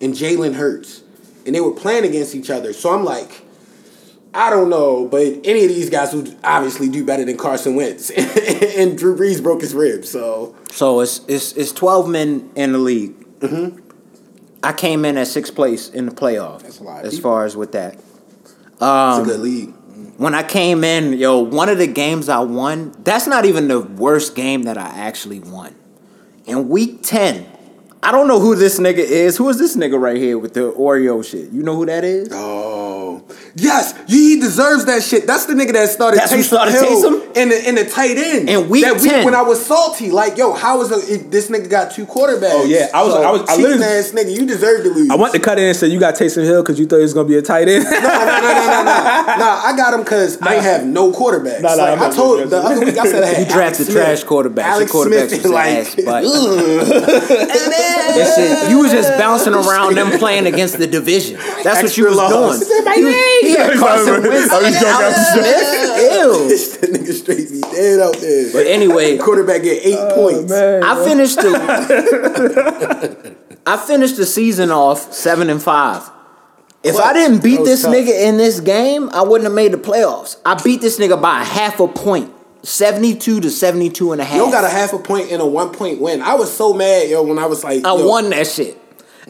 and Jalen Hurts, and they were playing against each other. So I'm like, I don't know, but any of these guys would obviously do better than Carson Wentz, and Drew Brees broke his ribs. So So it's it's it's twelve men in the league. Mm-hmm. I came in at sixth place in the playoff. That's a lot of As people. far as with that, it's a um, good league. when I came in, yo, one of the games I won. That's not even the worst game that I actually won. In week ten, I don't know who this nigga is. Who is this nigga right here with the Oreo shit? You know who that is? Oh yes, he deserves that shit. That's the nigga that started. That's who Taysom started Hill Taysom? in the in the tight end. In week that week 10. when I was salty, like yo, how is a, it, this nigga got two quarterbacks? Oh, yeah. I was- I was- I cheating literally- ass nigga. You deserve to lose. I went to cut in and say you got Taysom Hill because you thought he was gonna be a tight end. no, no, no, no, no, no. Nah, I got him because I have no quarterbacks. Nah, nah, like, I'm I not told joking. the other week, I said I had He drafted Alex trash Smith. quarterbacks. Alex Your quarterbacks Smith, was like, ass, but- ugh. You was just bouncing around them playing against the division. That's what you Extra was loss. doing. He was- had Carson Wentz. I was joking, I was Smith. Ew. that nigga straight be dead out there. But anyway, quarterback get eight Oh, points. I finished the I finished the season off seven and five. If I didn't beat this tough. nigga in this game, I wouldn't have made the playoffs. I beat this nigga by a half a point. 72 to 72 and a half. Yo got a half a point point in a one point win. I was so mad, yo, when I was like, I yo, won that shit.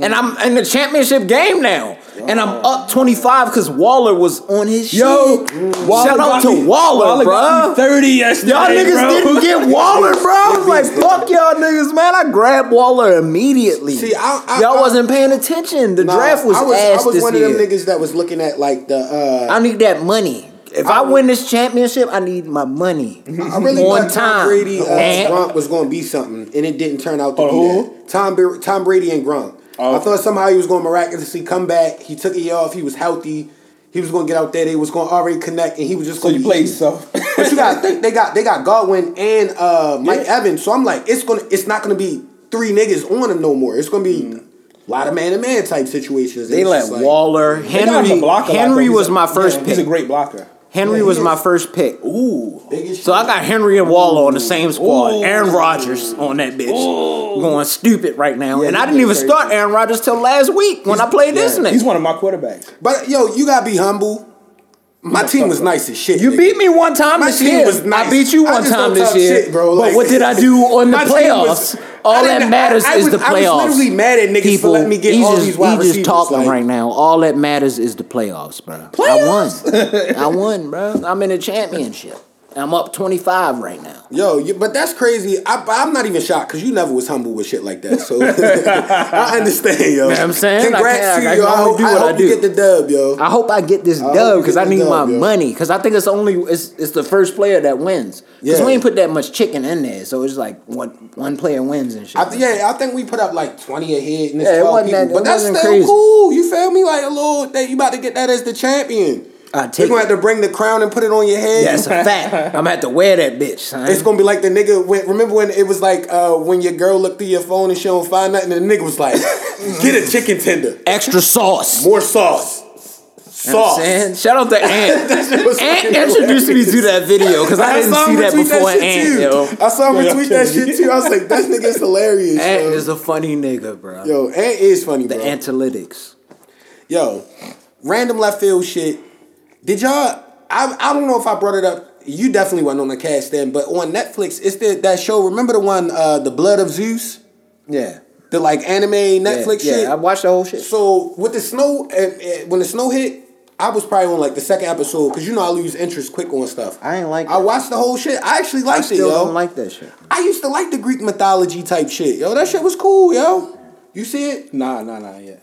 And I'm in the championship game now. And I'm up 25 because Waller was on his shit. Yo, Shout out to Waller, got me bruh. Thirty yesterday, Y'all niggas bro. didn't get Waller, bro. I was like, fuck y'all niggas, man. I grabbed Waller immediately. See, I- I- y'all I- wasn't paying attention. The Nah, draft was, I was, ass I was this one year. of them niggas that was looking at like the. uh I need that money. If I, I- win this championship, I need my money I really on thought Tom. Brady uh, And- Gronk was going to be something, and it didn't turn out to be who? that. Tom Br- Tom Brady and Gronk. Oh, I thought somehow he was going to miraculously come back. He took a year off. He was healthy. He was going to get out there. They was going to already connect, and he was just going you to played yourself. But you got think they got they got Godwin and uh, Mike Evans. So I'm like, it's gonna it's not gonna be three niggas on him no more. It's gonna be a lot of man to man type situations. They It's let like- Waller, They Henry. to block a lot, though. Henry was my first yeah, pick. He's a great blocker. Henry Yeah, was he my first pick. Ooh. Biggest So I got Henry and Waller on the same squad. Ooh. Aaron Rodgers on that bitch. Going stupid right now. Yeah, and I didn't even crazy. start Aaron Rodgers till last week when I played this yeah, nigga. He's one of my quarterbacks. But yo, you gotta be humble. My team was nice as shit. You nigga. beat me one time My this team year. was nice. I beat you one time this year, shit, bro. But what did I do on the playoffs? was- all that matters I- I is was- the playoffs. I was literally mad at niggas for letting me get all just, these wide receivers. He's just talking like- right now. All that matters is the playoffs, bro. I won. I won, bro. I'm in a championship. I'm up 25 right now. Yo, you, but that's crazy. I, I'm not even shocked because you never was humble with shit like that. So I understand, yo. You know what I'm saying? I Congrats can't- to you. can I hope, do I what I hope you do. get the dub, yo. I hope I get this hope dub because I need dub, my yo. money. Because I think it's only it's, it's the first player that wins. Because Yeah. we ain't put that much chicken in there, so it's like one one player wins and shit. I, th- yeah, I think we put up like 20 ahead and it's Yeah, it 12 wasn't people. that- but that's still crazy. cool. You feel me? Like a little, that you about to get that as the champion. I You're take going it. to have to bring the crown and put it on your head. That's a fact. I'm gonna have to wear that bitch, son. It's gonna be like the nigga when remember when it was like uh, when your girl looked through your phone and she don't find nothing and the nigga was like, get a chicken tender. Extra sauce. More sauce. You know Sauce. I'm? Shout out to Ant. That Ant introduced me to that video because I didn't see that before shit Ant, too. yo. I saw him Yeah, retweet that shit too. I was like, that nigga's hilarious. Ant yo. is a funny nigga, bro. Yo, Ant is funny, the bro. Antalytics. Yo, random left field shit. Did y'all? I I don't know if I brought it up. You definitely wasn't on the cast then, but on Netflix, it's the that show. Remember the one, uh, the Blood of Zeus? Yeah. The like anime Netflix yeah, shit. yeah, I watched the whole shit. So with the snow, uh, uh, when the snow hit, I was probably on like the second episode because you know I lose interest quick on stuff. I ain't like I watched the whole shit. I actually I liked still it, yo. don't like that shit. I used to like the Greek mythology type shit, yo. That shit was cool, yo. You see it? Nah, nah, nah. Yeah.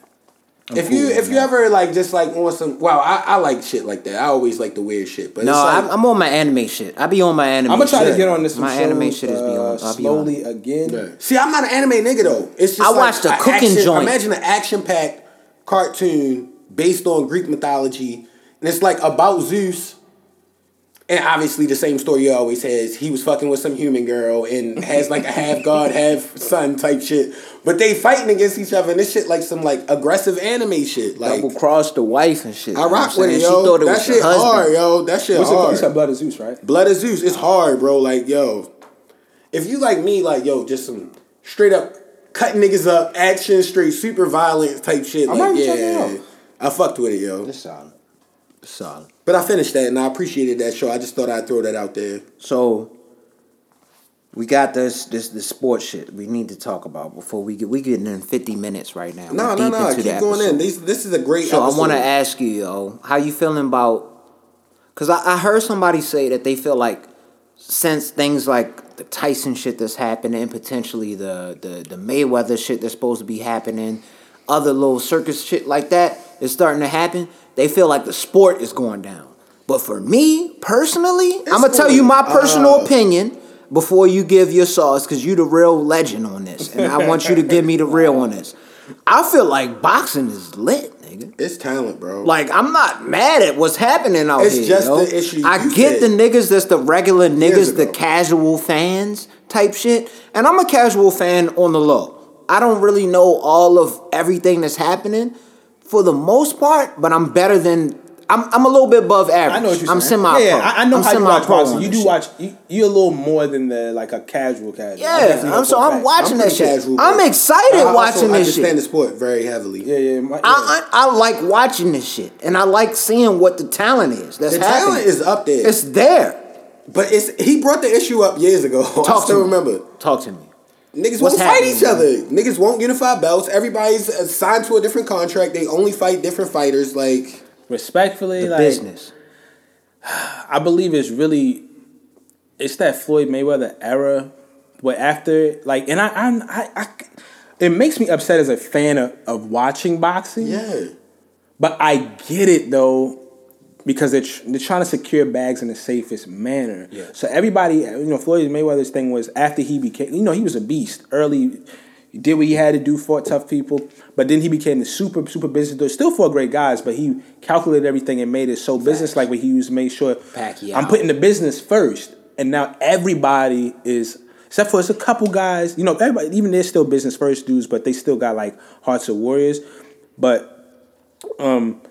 If you if you ever like just like on some wow, I, I like shit like that. I always like the weird shit, but No, it's like, I'm, I'm on my anime shit. I be on my anime. I'm gonna try shit. to get on this. My some anime shit is be uh, on. Be slowly again. Yeah. See, I'm not an anime nigga though. It's just I like watched a a cooking action, joint. Imagine an action packed cartoon based on Greek mythology, and it's like about Zeus. And obviously, the same story he always has. He was fucking with some human girl and has like a half god, half son type shit. But they fighting against each other, and this shit like some like aggressive anime shit. Like Double cross the wife and shit. I rock with it, She yo. thought it that was shit husband. hard, yo. That shit What's it? You said. Blood of Zeus, right? Blood of Zeus, it's hard, bro. Like, yo, if you like me, like, yo, just some straight up cutting niggas up, action, straight super violent type shit. I Like, might check it yeah, out. I fucked with it, yo. It's solid. It's solid. But I finished that and I appreciated that show. I just thought I'd throw that out there. So we got this this the sports shit we need to talk about before we get we getting in fifty minutes right now. No, We're no, no. Keep going in. episode. These, this is a great So episode. I want to ask you, yo, how you feeling about? Because I, I heard somebody say that they feel like since things like the Tyson shit that's happening, and potentially the the the Mayweather shit that's supposed to be happening, other little circus shit like that is starting to happen. They feel like the sport is going down. But for me personally, I'm gonna tell you my personal uh, opinion before you give your sauce, because you the real legend on this, and I want you to give me the real on this. I feel like boxing is lit, nigga. It's talent, bro. Like I'm not mad at what's happening out It's here. It's just yo. the issue I get the niggas that's the regular niggas, the casual fans type shit, and I'm a casual fan on the low. I don't really know all of everything that's happening for the most part, but I'm better than I'm. I'm a little bit above average. I know what you're I'm saying. semi. Yeah, I, I know I'm how you watch boxing. You do shit. watch. You, you're a little more than the like a casual casual. I Yeah, I'm, so I'm fact. watching I'm that shit. casual, I'm excited I also watching this shit. I understand the sport very heavily. Yeah, yeah. My, yeah. I, I, I like watching this shit, and I like seeing what the talent is. That's The happening. talent is up there. It's there. But it's he brought the issue up years ago. I still to me. remember. Talk to me. Niggas What's won't fight each other. Niggas won't unify belts. Everybody's signed to a different contract. They only fight different fighters. Like respectfully, The like business. I believe it's really it's that Floyd Mayweather era, but after like, and I, I, I, I it makes me upset as a fan of, of watching boxing. yeah, But I get it though, because they're, tr- they're trying to secure bags in the safest manner. Yeah. So everybody, you know, Floyd Mayweather's thing was after he became, you know, he was a beast early. He did what he had to do, fought tough people, but then he became the super, super business. dude. Still four great guys, but he calculated everything and made it so business like. Where he used to make sure Pacquiao. I'm putting the business first, and now everybody is. Except for it's a couple guys, you know, everybody, even they're still business first dudes, but they still got like hearts of warriors. But um,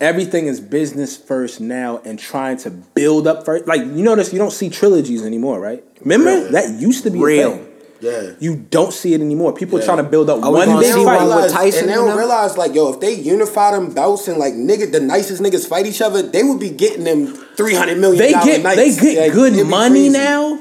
everything is business first now and trying to build up first. Like you notice you don't see trilogies anymore, right? Remember Yeah. that used to be Real. A thing. yeah. You don't see it anymore. People Yeah. are trying to build up Are we one gonna big see They one fight. with realize, Tyson and they don't them? realize, like, yo, if they unify them bouts and like nigga, the nicest niggas fight each other, they would be getting them three hundred million. They get nights. they get Like, good money now,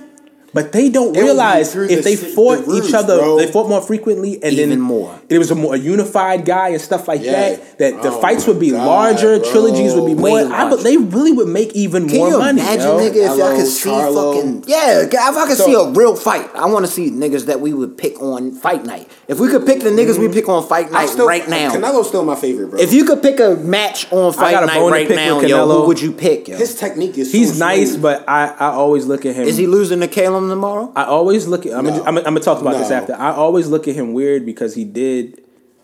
but they don't It realize if the they fought the each other, bro. they fought more frequently, and Even then more. It was a more a unified guy and stuff like Yeah. that. That the Oh fights would be God, larger, bro. trilogies would be Way more. I, but they really would make even Can more you money. imagine, yo. nigga, if y'all Hello, could see Charlo. fucking yeah? If I could So- see a real fight, I want to see niggas that we would pick on fight night. If we could pick the niggas we mm-hmm. pick on fight night still, right now, Canelo's still my favorite, bro. if you could pick a match on fight got a night bone to right pick now, with yo, who would you pick? Yo? his technique is so He's nice, smooth. but I, I always look at him. Is he losing to Callum tomorrow? I always look at. I'm, No. gonna, I'm, I'm gonna talk about this after. I always look at him weird because he did.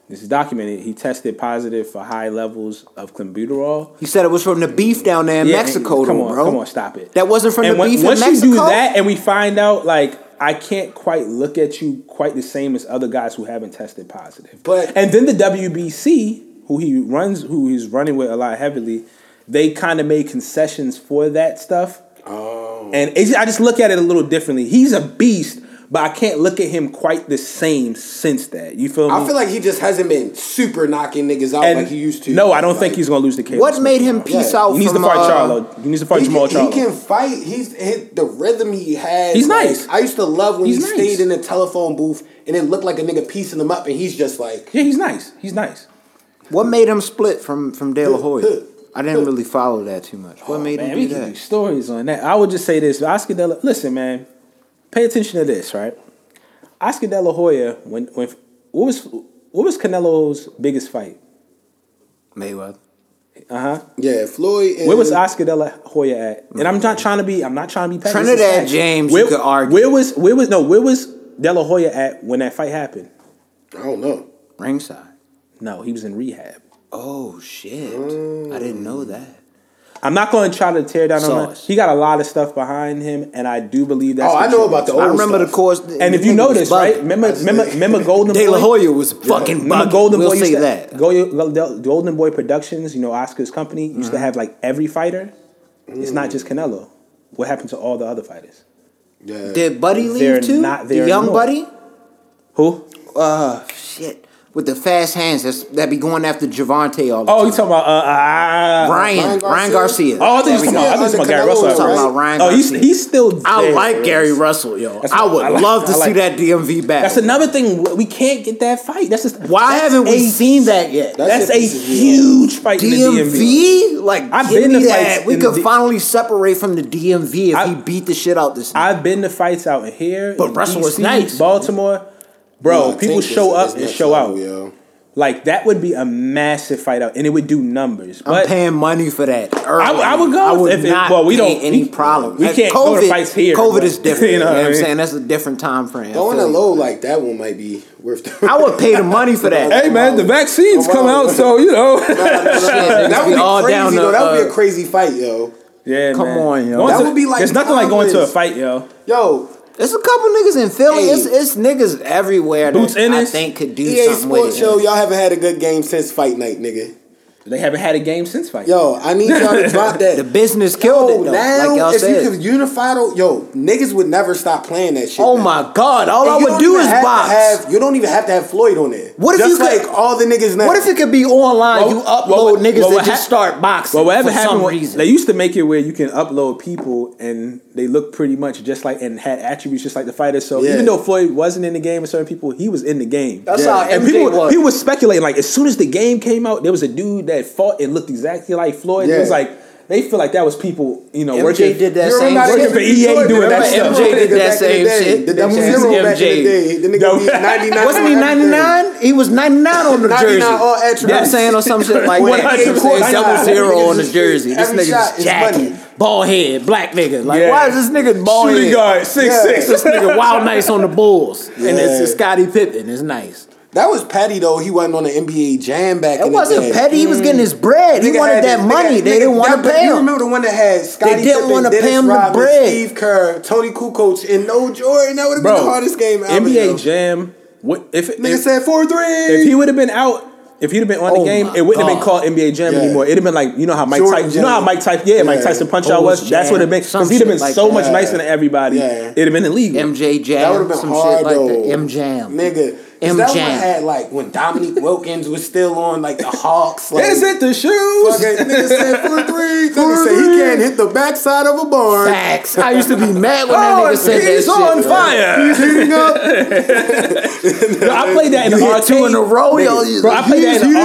This is documented. He tested positive for high levels of clenbuterol. He said it was from the beef down there in Yeah, Mexico, come though, on, bro. Come on, stop it. That wasn't from and the when- beef in Mexico. once you do that, and we find out, like, I can't quite look at you quite the same as other guys who haven't tested positive. But- and then the WBC, who he runs, who he's running with a lot heavily, they kind of made concessions for that stuff. Oh. And it's, I just look at it a little differently. He's a beast, but I can't look at him quite the same since that. You feel me? I feel like he just hasn't been super knocking niggas out and like he used to. No, I don't Like, think he's gonna lose the case. What made him peace Yeah. out He needs from to fight uh, Charlo. He needs to fight He Jamal can, he can fight. He's hit the rhythm he has. He's like, nice. I used to love when He's he nice. stayed in the telephone booth and it looked like a nigga piecing him up, and he's just like, yeah, he's nice. He's nice. What made him split from from De La Hoya? I didn't really follow that too much. What made Man, him we do can do that? stories on that. I would just say this: Oscar De La. Listen, man, pay attention to this, right? Oscar De La Hoya, when when what was what was Canelo's biggest fight? Mayweather. Uh huh. yeah, Floyd. And, Where was Oscar De La Hoya at? And I'm not trying to be. I'm not trying to be. petty. Trinidad facts. James, Where, you could argue. Where was where was no where was De La Hoya at when that fight happened? I don't know. Ringside. No, he was in rehab. Oh shit! I didn't know that. I'm not going to try to tear down on him. He got a lot of stuff behind him, and I do believe that. Oh, I know about the I remember stuff. the course. And if you notice, right? Remember, That's remember, remember Golden De La Boy. Hoya was fucking Remember bugging. Golden we'll Boy say that. Go- Go- Golden Boy Productions, you know Oscar's company, used Mm-hmm. to have like every fighter. It's not just Canelo. What happened to all the other fighters? Yeah. Did Buddy leave They're too? not the young anymore. Buddy? Who? Uh, shit. With the fast hands that's, that be going after Gervonta all the Oh, time. you talking about uh, uh Ryan, Ryan Ryan Garcia? Garcia. Oh, I think There you talking about, I think you talking about Gary Russell. Canelo, Talking about Ryan Oh, he's Garcia. he's still. I there. like Gary Russell, yo. That's I would I like- love to I see that DMV back. That's another thing. We can't get that fight. That's just Why that's haven't we a- seen that yet? That's That's a a piece of huge fight in the DMV. DMV? Like, I've give been me to that. fights We could the- finally separate from the DMV if I- he beat the shit out this. I've been to fights out here, But Russell was nice. Baltimore, bro. No, people show up and show out. Yo. Like that would be a massive fight out, and it would do numbers. I'm But paying money for that. I would- I would go I would if it- not well, we pay don't- any we- problem. we And can't go to fights here, COVID but- is different. you you know know, what what I I'm mean? saying? That's a different time frame. Going feel a low like that one might be worth. The I would pay the money for that. hey man, the vaccines come out, so you know. Shit, that would be be all crazy down though. that would be uh, a crazy fight, yo. yeah, Come man. on, yo. That would be like There's nothing like going to a fight, yo. Yo, There's a couple niggas in Philly. Hey. It's, it's niggas everywhere Boots that I Ennis. think could do EA something with Sports it. Show, y'all haven't had a good game since fight night, nigga. They haven't had a game since fight. Night. Yo, I need y'all to drop that. The business killed Yo, it though. now like y'all if said. you could unify, though, yo, niggas would never stop playing that shit. oh now. my god! All And I would don't do even is have box. have- you don't even have to have Floyd on there. What if Just you could- like all the niggas now? what if it could be online? Well, you upload well, what- niggas well, that what just start boxing Well, whatever for happened, some reason. they used to make it where you can upload people and they looked pretty much just like and had attributes just like the fighters. So Yeah. even though Floyd wasn't in the game with certain people, he was in the game. That's Yeah. how and people, was. people was speculating like as soon as the game came out, there was a dude that fought and looked exactly like Floyd. It was like they feel like that was people, you know, MJ working. did that same remember how they shit. for EA do it? doing that stuff. MJ did that back in the same shit. The double That's zero back in MJ. the day. The nigga No. 99 Wasn't he ninety nine? He was ninety nine on the 99 jersey. all You know what I'm saying or some shit like One that. He percent. said double 99. zero on the jersey. This shot nigga's is jacking, money. bald head, black nigga. Like Yeah. why is this nigga bald Shooting head? guard, six Yeah. six. This nigga wild nice on the Bulls, and it's, Yeah. it's Scottie Pippen. It's nice. That was petty though. He wasn't on the NBA Jam back. It in wasn't day. petty. He was getting his mm. bread. He Nigga wanted that it- money. nigga- they nigga- didn't want to that- pay You remember the one that had Scottie They didn't wanna pay him the bread. Steve Kerr, Toni Kukoc, and no Jordan. That would have been the hardest game ever. NBA yo. Jam. What if Nigga if, said four three. if he would have been out? If he'd have been on the Oh game, it wouldn't have been called NBA Jam Yeah. anymore. It'd have been like you know how Mike Jordan Tyson, you know how Mike Tyson, yeah, Mike Tyson punch out Bulls was. That's what it'd been because he'd have been like so that. much nicer than everybody. Yeah. It'd have been illegal. MJ Jam, That would have been some hard shit like though. that. M Jam, Nigga. 'Cause M that one had like when Dominique Wilkins was still on like the Hawks. Like, Is it the shoes? Fucking nigga said four three. Nigga said he can't hit the backside of a barn. Facts. I used to be mad when that Oh, nigga said that he's shit. on bro. fire. Heating up. Yo, I played that in the arcade. two in a row, yo. Bro, I played that in the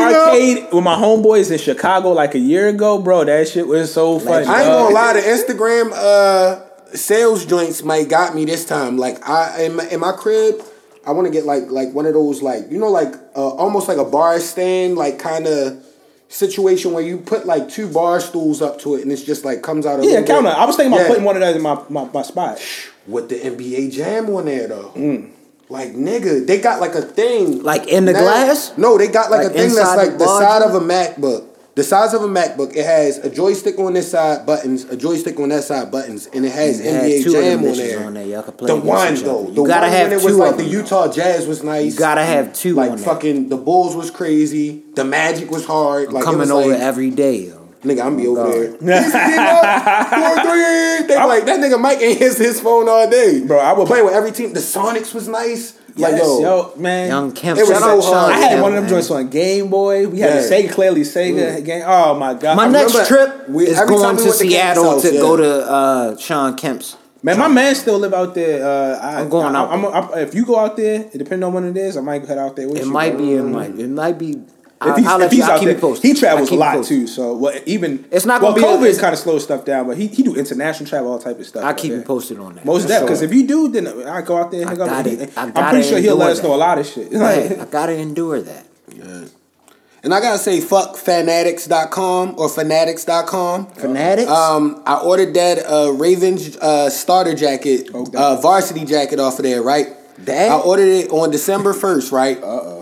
heating up. with my homeboys in Chicago like a year ago, bro. That shit was so funny. I ain't gonna lie, the Instagram uh, sales joints might got me this time. Like I in my, in my crib, I want to get like like one of those like you know like uh, almost like a bar stand like kind of situation where you put like two bar stools up to it and it's just like comes out a Yeah, little counter. I was thinking about Yeah. putting one of those in my, my, my spot. with the NBA Jam on there though. Mm. Like nigga, they got like a thing. Like in the Now- glass? No, they got like, Like a thing that's like the the side of a MacBook. The size of a MacBook. It has a joystick on this side, buttons. A joystick on that side, buttons, and it has It NBA two Jam on there. on there. Y'all could play the one though, the You gotta one have when it was of like the Utah Jazz was nice. You gotta have two like on there. fucking the Bulls was crazy. The Magic was hard. I'm like it coming was over like, every day, yo. Nigga, I'm be oh, over God. there. Four, three. They like that nigga Mike ain't his his phone all day, Bro, I would- play with every team. The Sonics was nice. Like Yes, yo, yo, man. Young Kemp. It was shout so hard. I had Kemp, one of them man. joints on Game Boy. We had Yeah. the Sega, clearly Sega game. Oh my god. My I next trip we- is going we to went to Seattle house, to yeah. go to uh, Shawn Kemp's. Man, my man still live out there. Uh, I, I'm going I, out I'm, I'm, if you go out there, depending on when it is, I might head out there with It you. might bro. be. It might. It might be. If I'll, he's, I'll if he's you. Out keep there, he travels a lot too. So well, even It's not well, gonna be COVID it's- kind of slows stuff down, but he he do international travel, all type of stuff. I'll keep you posted on that. Most of For that, because sure. if you do, then I go out there and I hook up. gotta- with him. I I'm pretty sure he'll endure let us know a lot of shit. Right, I gotta endure that. Yeah. and I gotta say, fuck fanatics.com or fanatics.com. Fanatics. Um, I ordered that uh, Ravens uh, starter jacket, Okay. uh, varsity jacket off of there, right? That? I ordered it on December first, right? Uh oh.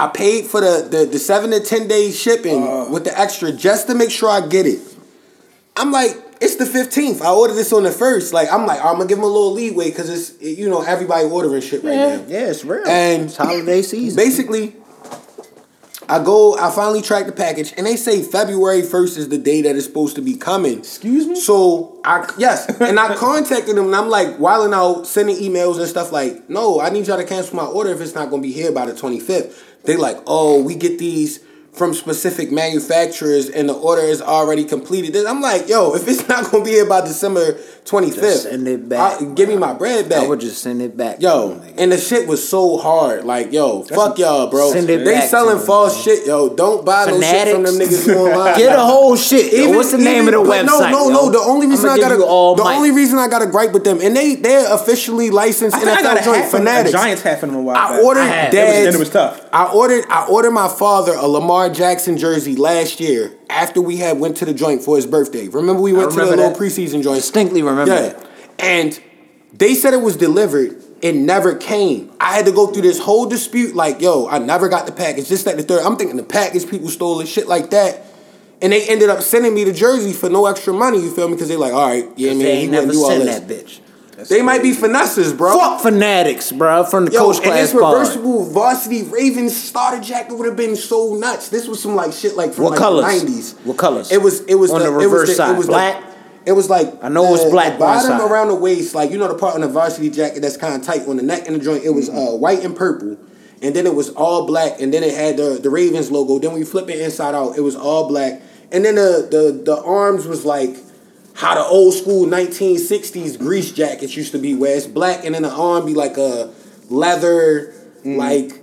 I paid for the, the the seven to ten day shipping uh-huh. with the extra just to make sure I get it. I'm like, it's the fifteenth. I ordered this on the first. Like, I'm like, I'm gonna give them a little leeway because it's you know everybody ordering shit right yeah, now. yeah, it's real. And it's holiday season. Basically, I go, I finally track the package, and they say February 1st is the day that it's supposed to be coming. Excuse me? So I yes, and I contacted them, and I'm like wilding out, sending emails and stuff like, no, I need y'all to cancel my order if it's not gonna be here by the 25th. They like, oh, we get these from specific manufacturers, and the order is already completed. Then I'm like, yo, if it's not gonna be here by December 25th, Just send it back. I- give me my bread back. I would just send it back. Yo, and the shit was so hard. Like, yo, fuck y'all, bro. Send it they back selling to 'em, false shit, yo. Don't buy no shit from them niggas online. Get a whole shit. yo. What's the name even- of the website? No, no, yo? no. The only reason I'ma got you all the mic. only reason I got to gripe with them, and they they're officially licensed I think I got a, joint hat fanatics. Giants hat from them a while I back. ordered I had- It was- it was tough. I ordered I ordered my father a Lamar Jackson jersey last year after we had went to the joint for his birthday. Remember we went to the remember little preseason joint. Distinctly remember Yeah. that. And they said it was delivered. It never came. I had to go through this whole dispute. Like, yo, I never got the package. Just like the third. I'm thinking the package people stole it, shit like that. And they ended up sending me the jersey for no extra money. You feel me? Because they like, all right, yeah, man, they he ain't wouldn't never do all send this. that bitch. They might be finesses, bro. Fuck fanatics, bro. From the Yo, coach and class this pod. reversible varsity Ravens starter jacket would have been so nuts. This was some like shit like from What like colors? the nineties. What colors? It was it was On the, the it was reverse the, side. It was Black? The, it was like I know it was black The on one bottom side. around the waist, like you know the part on the varsity jacket that's kind of tight on the neck and the joint. It was uh, white and purple, and then it was all black, and then it had the the Ravens logo. Then we flip it inside out, it was all black, and then the the the arms was like how the old school 1960s grease jackets used to be, where it's black and then the arm be like a leather, Mm. like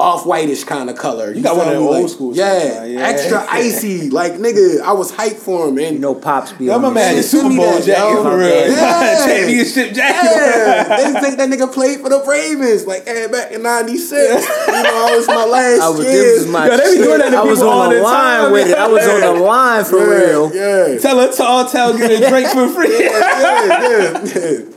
off whitish kind of color. You got one of me? them old Like, school Yeah, yeah. extra icy. Like nigga, I was hyped for him, and You know, pops be Yo, on my this man, the Super Bowl that, jacket yo. for real. Yeah. Championship jacket. yeah, they think that nigga played for the Ravens. Like, hey, back in '96, you know, I was my last I was, year. this was my Yo, they be doing that to I was people all on the the line time, with it. I was on the line for yeah, real. Yeah, Tell a tall tale get a drink for free. yeah, yeah, yeah.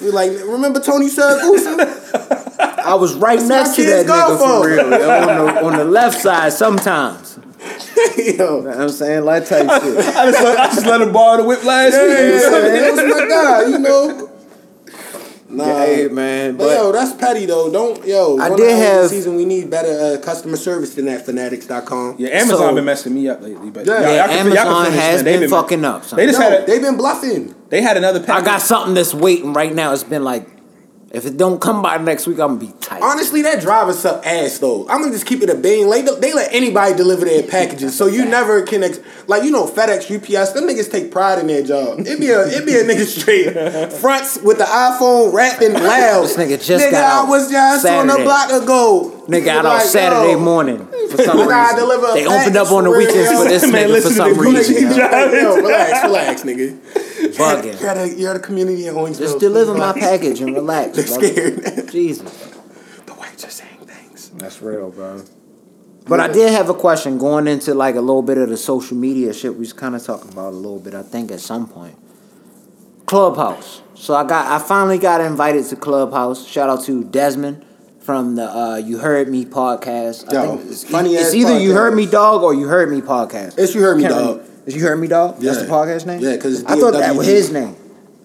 You're like, remember Tony Siragusa? I was right my next to that nigga golf for real. on, the, on the left side sometimes. You know what I'm saying? Like type shit. I just, let, I just let him borrow the whip last yeah, week. that was my guy, you know. Nah, Hey man, But, but yo, that's petty though. Don't yo. I did out this have- season. We need better uh, customer service than that. Fanatics.com. Yeah, Amazon So- been messing me up lately, but Yeah. y'all- y'all yeah, can- y'all can Amazon finish, has man. They been fucking up. Son. They just Yo, had a, they've been bluffing. they had another I got something that's waiting right now. It's been like, if it don't come by next week, I'm gonna be tight. Honestly, that driver suck ass though. I'm gonna just keep it a bean. Like they let anybody deliver their packages, so you never can ex- like you know FedEx, UPS. Them niggas take pride in their job. It be a it be a nigga straight fronts with the iPhone rapping loud. This nigga just nigga, got I was just on the Saturday. block ago. Nigga got Like, out Saturday yo, morning for some reason. deliver They opened up on the for weekends for this Man, nigga for listen some reason. Yo. Yo, relax, relax, nigga. Bugging. You're at, a, you're at a community in Owensville. Just deliver my package and relax, They're brother. scared. Jesus. the whites are saying things. That's real, bro. But I did have a question going into like a little bit of the social media shit we was kind of talking about a little bit. I think at some point, Clubhouse. So I got I finally got invited to Clubhouse. Shout out to Desmond from the uh, You Heard Me podcast. I think it's, funny it's ass either You. Heard Me Dog or You Heard Me podcast. It's You Heard Me Can't Dog. Is You Heard Me Dog? That's the podcast name. Yeah, because I thought that was his name.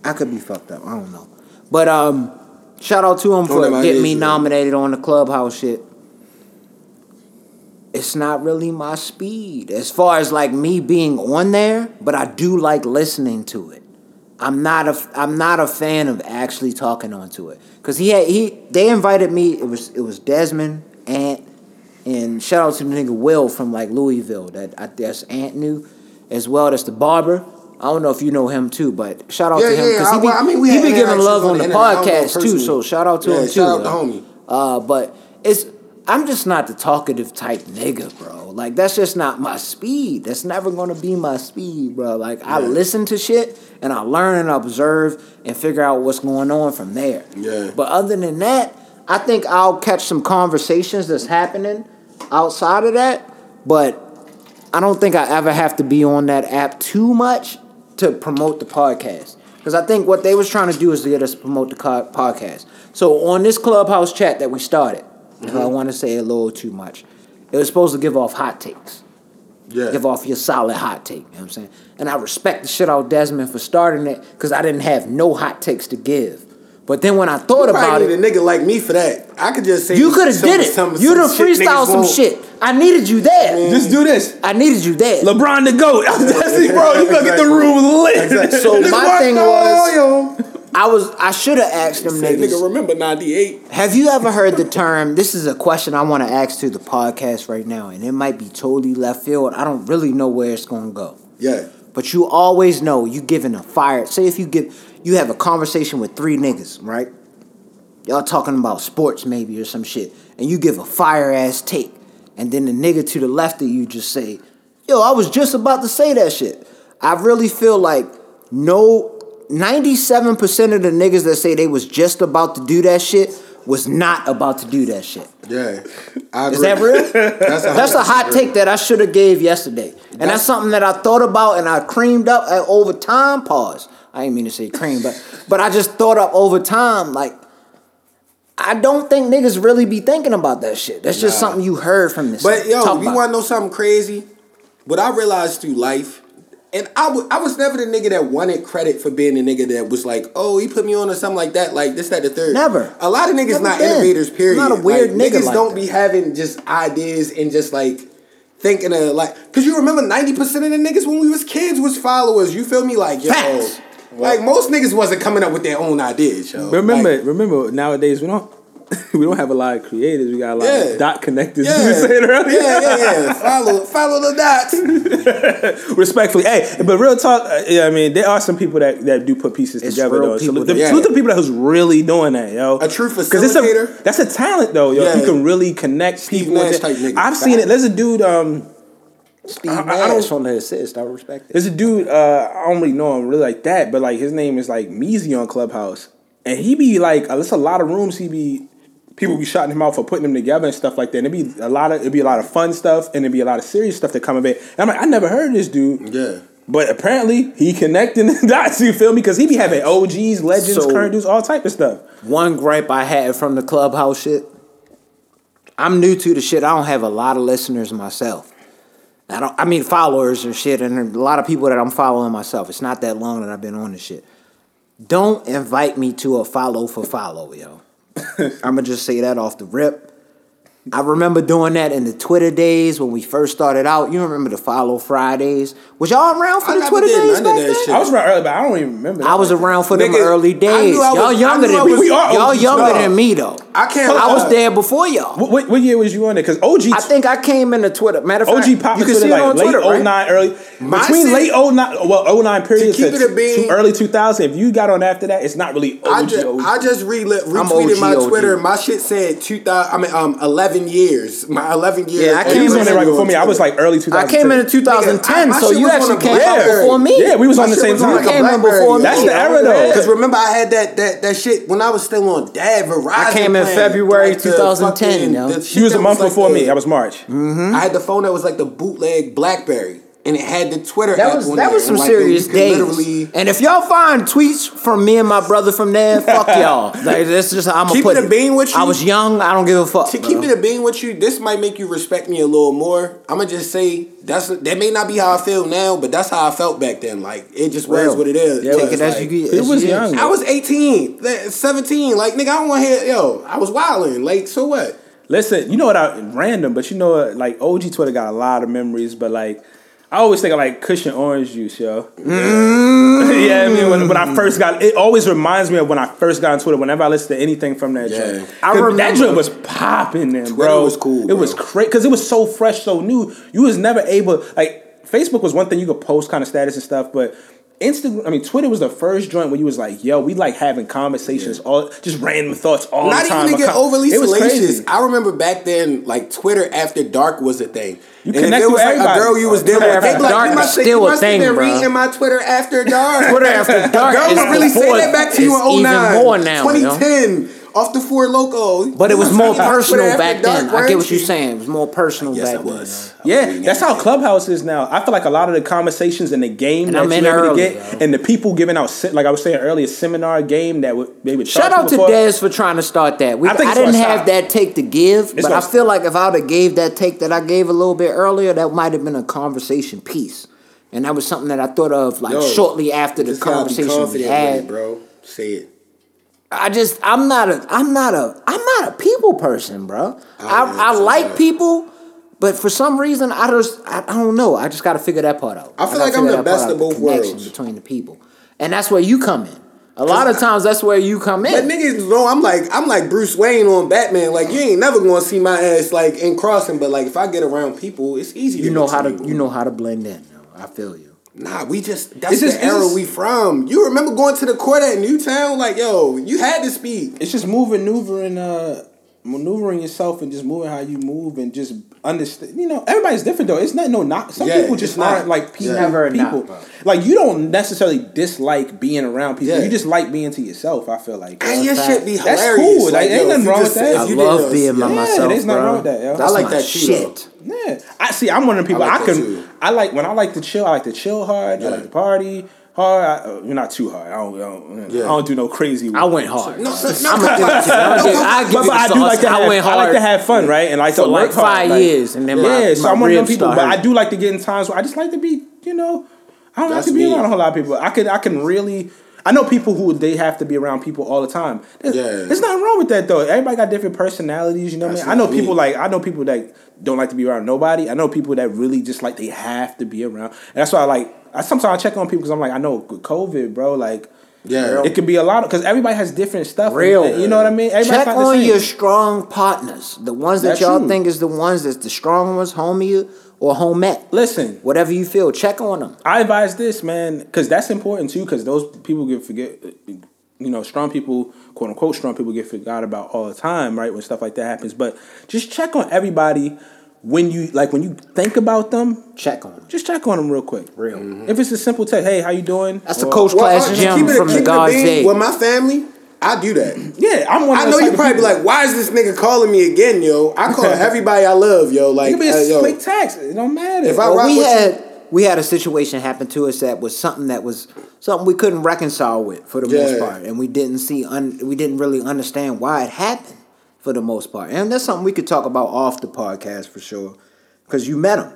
I could be fucked up. I don't know. But um, shout out to him for getting me nominated on the Clubhouse shit. it's not really my speed as far as like me being on there, but I do like listening to it. I'm not a I'm not a fan of actually talking onto it because he had he they invited me. It was it was Desmond Ant and shout out to the nigga Will from like Louisville that I guess Ant knew as well. That's the barber. I don't know if you know him too, but shout out Yeah, to him yeah, I- he be, I mean, we he be giving love on the the internet. I don't know podcast too. So shout out to Yeah, him too. shout out to homie. Uh, but it's I'm just not the talkative type nigga, bro. Like that's just not my speed. That's never gonna be my speed, bro. Like I listen to shit and I learn and observe and figure out what's going on from there. Yeah. But other than that, I think I'll catch some conversations that's happening outside of that. But I don't think I ever have to be on that app too much to promote the podcast. Because I think what they was trying to do is to get us to promote the co- podcast. So on this clubhouse chat that we started, if I mm-hmm. want to say a little too much, it was supposed to give off hot takes. Yeah. Give off your solid hot take. You know what I'm saying? And I respect the shit out of Desmond for starting it because I didn't have no hot takes to give. But then when I thought You about probably it, need a nigga like me for that. I could just say you could have did it. some- you done some shit freestyle niggas some shit. I needed you there. Just do this. I needed you there. LeBron the GOAT. That's it, bro. You gonna get the room lit. Exactly. So Nigga, my thing was- I was I should have asked them Say, niggas. nigga, remember '98? Have you ever heard the term? This is a question I want to ask to the podcast right now, and it might be totally left field. I don't really know where it's gonna go. Yeah. But you always know you giving a fire. Say if you give you have a conversation with three niggas, right? Y'all talking about sports maybe or some shit, and you give a fire ass take, and then the nigga to the left of you just say, "Yo, I was just about to say that shit." I really feel like no, ninety seven percent of the niggas that say they was just about to do that shit was not about to do that shit. Yeah. Is that real? That's a, That's a hot take that I should have gave yesterday, and that's, That's- something that I thought about and I creamed up at, over time. Pause. I didn't mean to say cream, but but I just thought up over time. Like I don't think niggas really be thinking about that shit. That's just Nah. something you heard from this. But yo, Talk you want to know something crazy? What I realized through life, and I I was never the nigga that wanted credit for being the nigga that was like, oh, he put me on or something like that. Like this, that, the third. Never. A lot of niggas Never not been. innovators. Period. I'm not a weird like, nigga Niggas like don't that. be having just ideas and just like thinking of like, cause you remember ninety percent of the niggas when we was kids was followers. You feel me? Like yo. Facts. Like most niggas wasn't coming up with their own ideas, yo. Remember, Like, remember. Nowadays, we don't we don't have a lot of creators. We got a lot Yeah. of dot connectors. yeah, You said earlier. yeah, yeah, yeah. Follow, follow the dots. Respectfully, hey, but real talk. Uh, yeah, I mean, there are some people that, that do put pieces It's together though. So the, that- salute the people that was really doing that, yo. A true 'Cause it's a, facilitator. that's a talent though, yo. Yeah. You can really connect Steve people. with Nash it. type nigga. I've seen it. There's a dude. Um, Steve I- Nash don't- on the assist. I respect it. There's a dude, uh, I don't really know him really like that, but like his name is like Meezy on Clubhouse. And he be like, uh, there's a lot of rooms he be, people be shouting him out for putting them together and stuff like that. And it'd be a lot of, it'd be a lot of fun stuff and it'd be a lot of serious stuff that come of it. And I'm like, I never heard of this dude. Yeah. But apparently he connecting the dots, you feel me? Because he be having OGs, legends, So- current dudes, all type of stuff. One gripe I had from the clubhouse shit. I'm new to the shit. I don't have a lot of listeners myself. I don't. I mean followers and shit, and a lot of people that I'm following myself. It's not that long that I've been on this shit. Don't invite me to a follow for follow, yo. I'ma just say that off the rip. I remember doing that in the Twitter days when we first started out. You remember the follow Fridays? Was y'all around for I the never Twitter did days none of back that then? shit. I was around early, but I don't even remember. I was around for them early days. knew I Y'all was- younger than I me. We are Y'all OGs, younger dog. than me though. I can't. I was uh, there before y'all. What, what, what year was you on there? Because OG, I think I came into Twitter. Matter of fact, OG popped you can see Twitter it on like late Twitter, right? 09, early My between shit- late 09, well 09 period To to, keep it a bean- to early 2000. If you got on after that, it's not really OG. I just, OG. I just re- I'm retweeted OG, my OG. Twitter. My shit said two thousand. I mean, um, eleven years. My eleven years. Yeah, I he came was on in there right before me. I was like early 2000. I came in in 2010, Nigga, I- my so shit you was on actually a came out Blackberry. before me. Yeah, we was on the same was time. like came in before yo. That's the era though. Because remember, I had that that that shit when I was still on Dad Verizon. I came in plan. February the 2010, fucking- yo. the shit He was a that month like before the- me. I was March. Mm-hmm. I had the phone that was like the bootleg BlackBerry, and it had the Twitter. That app was on that there, was some like, serious you days. Literally, And if y'all find tweets from me and my brother from there, fuck y'all. Like that's just how I'm gonna Keep put it a bean with you. I was young. I don't give a fuck. to bro. keep it a bean with you, this might make you respect me a little more. I'm gonna just say that's that may not be how I feel now, but that's how I felt back then. Like it just was what it is. Yeah, It take was it as like- you get. It was young. is. I was 18, 17. Like nigga, I don't want to hear. Yo, I was wilding. Like so what? Listen, you know what? I random, but you know what? Like OG Twitter got a lot of memories, but like. I always think of like Kush & Orange Juice, yo. Mm. yeah, I mean, when, when I first got, it always reminds me of when I first got on Twitter. Whenever I listen to anything from that Yeah. joint, I 'Cause that joint was popping then, bro. It was cool, It bro. was crazy because it was so fresh, so new. You was never able like Facebook was one thing you could post kind of status and stuff, but Instagram, I mean Twitter was the first joint where you was like, yo, we like having conversations, all just random thoughts all Not the time. Not even to get about- overly It was salacious. crazy. I remember back then, like Twitter after dark was a thing. You and if connect it was with like a girl you was Twitter dealing with, after they be like, dark you must, still you a thing, have been bro. reading my Twitter after dark. Twitter after dark Girls is don't really say that back to you is in 09. even more now, yo. 2010, off the Four Loco. But it was more personal after back dark, then. I get what you're saying. It was more personal Yes, back it then. was. Yeah, that's how Clubhouse is now. I feel like a lot of the conversations in the game And that I'm you in able to get, bro. and the people giving out, like I was saying earlier, seminar game that would they would Shout out to people for. Dez for trying to start that. We, I I, think it's didn't have stop. that take to give, but I feel like if I would have gave that take that I gave a little bit earlier, that might have been a conversation piece. And that was something that I thought of like Yo, shortly after the Just gotta be conversation we had. bro. Say it. I just I'm not a I'm not a I'm not a people person, bro. Oh, I I, I, like people, but for some reason I just I, I don't know. I just got to figure that part out. I feel like I'm the best of both worlds. between the people, and that's where you come in. A lot of times that's where you come But in. niggas know I'm like I'm like Bruce Wayne on Batman. Like you ain't never gonna see my ass like in crossing, but like if I get around people, it's easy. You to know how to you know how to blend in. Though. I feel you. Nah, we just that's just- the era just- we from. You remember going to the court at Newtown? Like yo, you had to speak. It's just moving, maneuvering, uh, maneuvering yourself, and just moving how you move, and just understand. You know, everybody's different though. It's not no not. Some Yeah, people just it's not. aren't like people. Yeah. Never people. not, like you don't necessarily dislike being around people. Yeah. You just like being to yourself. I feel like. And your fact. shit be That's hilarious. cool. Like, ain't yo, nothing wrong just- with that. I you love didn't- being by yeah. myself, there's nothing bro. wrong with that, yo. That's I like my that shit. Yeah, I see. I'm one of the people. I I, like that can. I like when I like to chill. I like to chill hard. I like to party hard. I, uh, not too hard. I don't. I don't, Yeah. I don't do no crazy. I went hard. No, no, I'm gonna give it to you. I'm gonna give- I give but, but I do like to. I Have, went I like to have fun, right? And like for to like work hard, five like- years, and then my, yeah, so my I'm one of them ribs people. But started I do like to get in times where I just like to be. You know, I don't That's like to be me. around a whole lot of people. I can. I can really. I know people who they have to be around people all the time. There's, Yeah. there's nothing wrong with that though. Everybody got different personalities. You know what I mean? I know not me. people like I know people that don't like to be around nobody. I know people that really just like they have to be around. And that's why I like. I sometimes I check on people because I'm like I know with COVID, bro. Like. Yeah. It could be a lot of because everybody has different stuff. and- Real. and you know what I mean? Everybody's Check not the on same. your strong partners. The ones that That's y'all true. think is the ones that's the strong ones, homie or homette. Listen, Whatever you feel, check on them. I advise this, man, because that's important too. Because those people get forget, you know, strong people, quote unquote, strong people get forgot about all the time, right? When stuff like that happens. But just check on everybody when you like when you think about them. Check on them. Just check on them real quick. Real. If it's a simple text, hey, how you doing? That's the Or- coach Well, class uh, gym keep it- from keep the God's day. With my family, I do that. Yeah, I'm one. Of I know you type of probably be like, why is this nigga calling me again, yo? I call everybody I love, yo. It Like, could be a uh, yo, quick text. It don't matter. If I Well, we with you- had we had a situation happen to us that was something that was something we couldn't reconcile with for the most part, and we didn't see un, we didn't really understand why it happened for the most part, and that's something we could talk about off the podcast for sure, because you met him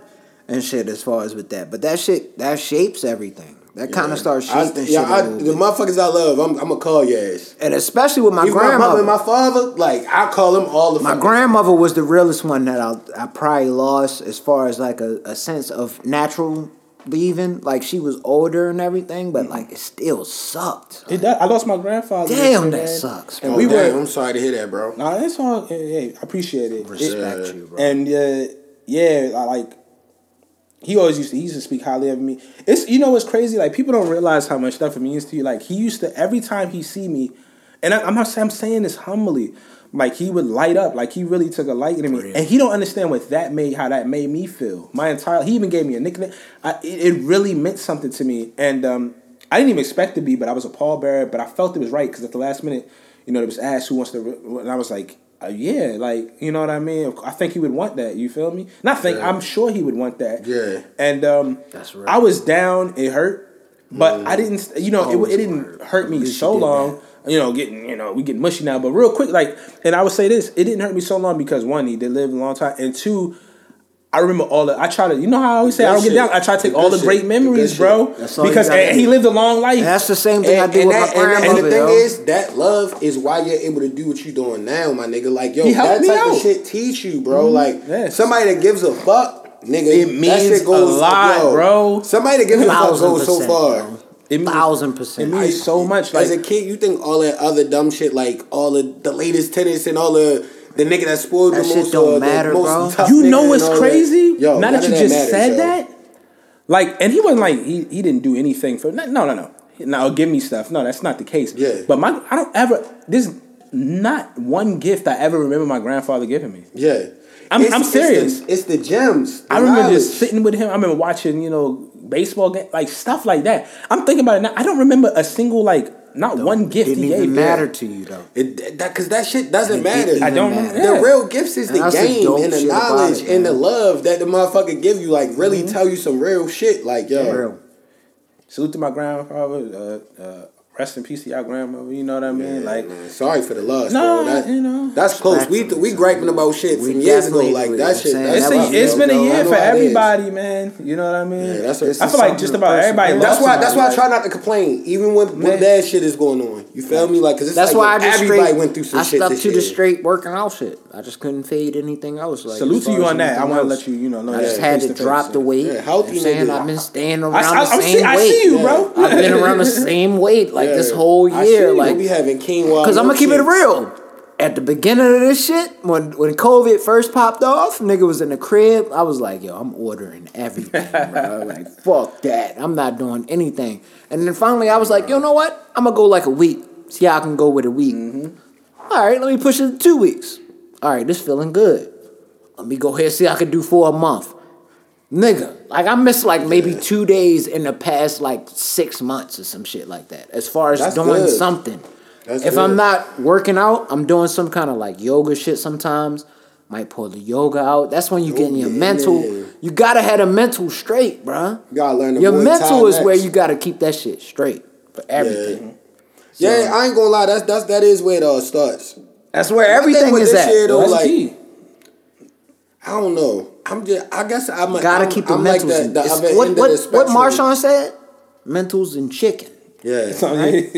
and shit as far as with that, but that shit that shapes everything. That kind of starts I, shaping yeah, shit. I, the motherfuckers I love, I'm, I'm gonna call your ass. and especially with my Even my grandmother. mother and my father, like I call them all the My fucking- grandmother was the realest one that I I probably lost as far as like a, a sense of natural leaving. Like she was older and everything, but like it still sucked. It does. I lost my grandfather. Damn, man. that sucks, And we Oh, damn, were. I'm sorry to hear that, bro. Nah, it's all. Hey, I appreciate it. It- Respect you, bro. And uh, yeah, I like he always used to he used to speak highly of me. It's you know what's crazy? Like people don't realize how much stuff it means to you. Like he used to every time he see me, and I, I'm not I'm saying this humbly. Like he would light up, like he really took a liking to me, and he don't understand what that made, how that made me feel. My entire, he even gave me a nickname. I, it, it really meant something to me, and um, I didn't even expect to be, but I was a pallbearer. But I felt it was right because at the last minute, you know, it was asked who wants to, and I was like, uh, yeah, like you know what I mean. I think he would want that. You feel me? Not think. I'm sure he would want that. Yeah. And um, That's right. I was down. It hurt, but I didn't. You know, it, it didn't hurt. hurt me so long. You know, getting you know we getting mushy now, but real quick, like, and I would say this: it didn't hurt me so long because one, he did live a long time, and two, I remember all the. I try to. You know how I always say I don't get down. I try to take The all the great shit. Memories, bro. That's all Because and he lived a long life. That's the same thing And, I do and with that, my and, and the thing yo. is, that love is why you're able to do what you're doing now, my nigga. Like, yo, that type out. Mm-hmm. of shit teach you, bro. Like, Yes. somebody that gives a fuck, nigga, It means goes, a lot, yo, bro. Somebody that gives a fuck goes so far. bro. It means- Thousand percent. it means so much. Like As a kid, you think all that other dumb shit, like all the, the latest tennis and all the the nigga that spoiled That the shit most, don't uh, matter, the most bro. tough you know and what's all that. crazy? Yo, now that you of just matters, said yo. that, like, and he wasn't like he, he didn't do anything for no no no no. Now give me stuff. No, that's not the case. Yeah. But my I don't ever. There's not one gift I ever remember my grandfather giving me. Yeah, I'm- It's- I'm it's serious. the- It's the, gems. the I remember knowledge. just sitting with him. I remember watching, you know, baseball game, like stuff like that. I'm thinking about it now. I don't remember a single like not one gift It Didn't even matter to you though. It, that because that shit doesn't It matter. I don't even remember. matter. The Yeah. real gifts is And the that's game and the knowledge it, and the love that the motherfucker give you. Like really tell you some real shit. Like yo, Real. Salute to my grandfather. Uh, uh, rest in peace to y'all grandmother. You know what I mean? Yeah, like, man, sorry for the loss, No, bro. That, you know. that's close. We we griping about shit We from years ago. Like that shit. know what I'm it's, a, it's yo, been bro. a I year for how it is. everybody, man. You know what I mean? Yeah, that's a- I This feel like just about person- everybody. That's why. That's why I try not to complain, even when, when Man. bad shit is going on. You feel me? Like, cause That's why I just everybody straight, went through some shit. I stuck to the year. straight working out shit. I just couldn't fade anything else. Like Salute to you on that. I want to let you, you know, know I just had to drop the weight. Yeah, you healthy know I'm saying? nigga. I've been staying around I, the I'm same see, I weight. see you, bro. I've been around the same weight like this whole year. Like we having quinoa. Cause I'm gonna keep it real. At the beginning of this shit, when when COVID first popped off, nigga was in the crib. I was like, yo, I'm ordering everything, bro. Like, fuck that. I'm not doing anything. And then finally, I was like, you know what? I'm gonna go like a week. See how I can go with a week. All right, let me push it to two weeks. All right, this feeling good. Let me go ahead and see how I can do for a month. Nigga, like I missed like maybe two days in the past like six months or some shit like that. As far as That's doing good. something. That's if I'm not working out, I'm doing some kind of like yoga shit sometimes. Might pull the yoga out. That's when you get in oh, your yeah, mental. You gotta have a mental straight, bruh. You gotta learn Your mental is where you gotta keep that shit straight for everything. Yeah, I ain't gonna lie. That's that's that is where it all starts. That's where everything is at. shit, though, That's like, key. I don't know. I'm just. I guess I'm. a- Gotta I'm, keep the I'm like mentals. the, the other what end what, of the what spectrum. Marshawn said? Mentals and chicken. Yeah. right?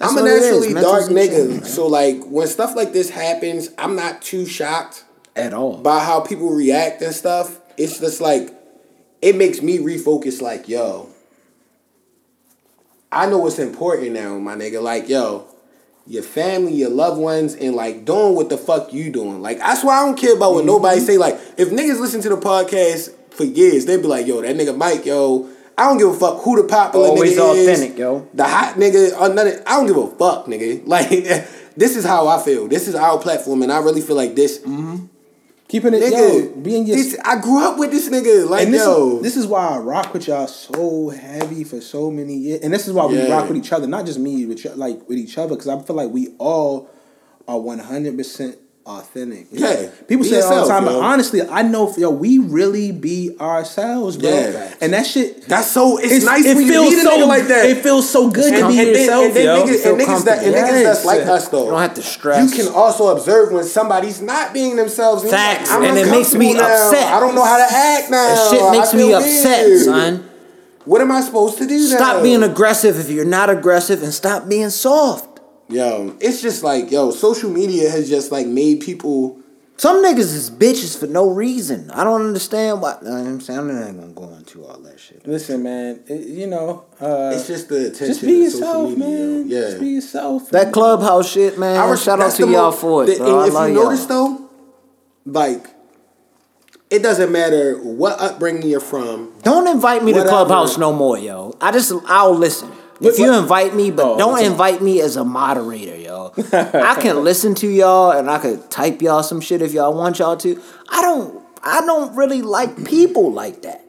I'm a what it is, naturally dark and nigga, chicken, so like when stuff like this happens, I'm not too shocked At all. by how people react and stuff. It's just like it makes me refocus. Like, yo, I know what's important now, my nigga. Like, yo, your family, your loved ones, and like doing what the fuck you doing. Like, that's why I don't care about what nobody Mm-hmm. say. Like, if niggas listen to the podcast for years, they be like, yo, that nigga Mike, yo. I don't give a fuck who the popular Always nigga is. authentic, yo. The hot nigga or nothing. I don't give a fuck, nigga. Like, this is how I feel. This is our platform, and I really feel like this. Keeping it, Nigga, yo, being your this- I grew up with this nigga. Like, this yo. is this is why I rock with y'all so heavy for so many years, and this is why we rock with each other, not just me with like with each other, because I feel like we all are one hundred percent authentic. Yeah, people be say it all the time, yo. but honestly, I know, yo, we really be ourselves, bro. Yeah. and that shit. That's so. It's, It's, nice it when you feels meet a so nigga like that. It feels so good to and, be and then, yourself, and then yo. niggas, and niggas that and niggas that's like us though. You don't have to stress. You can also observe when somebody's not being themselves. and Facts, I'm and it makes me now. upset. I don't know how to act now. That shit makes me upset, weird. son. What am I supposed to do? Stop now? being aggressive if you're not aggressive and stop being soft. Yo, it's just like yo, social media has just like made people. Some niggas is bitches for no reason. I don't understand why. I'm saying I'm not gonna go into all that shit. Listen, man, it- you know, uh, It's just the attention. just be yourself, media, man. yo. Yeah, just be yourself. That clubhouse shit, man. I res- shout out to y'all for it, the- bro. If you y'all. notice though, like, it doesn't matter what upbringing you're from. Don't invite me to. Clubhouse no more, yo. I just I'll listen. If you invite me, but Oh, don't invite me as a moderator, yo. I can listen to y'all and I could type y'all some shit if y'all want y'all to. I don't I don't really like people like that.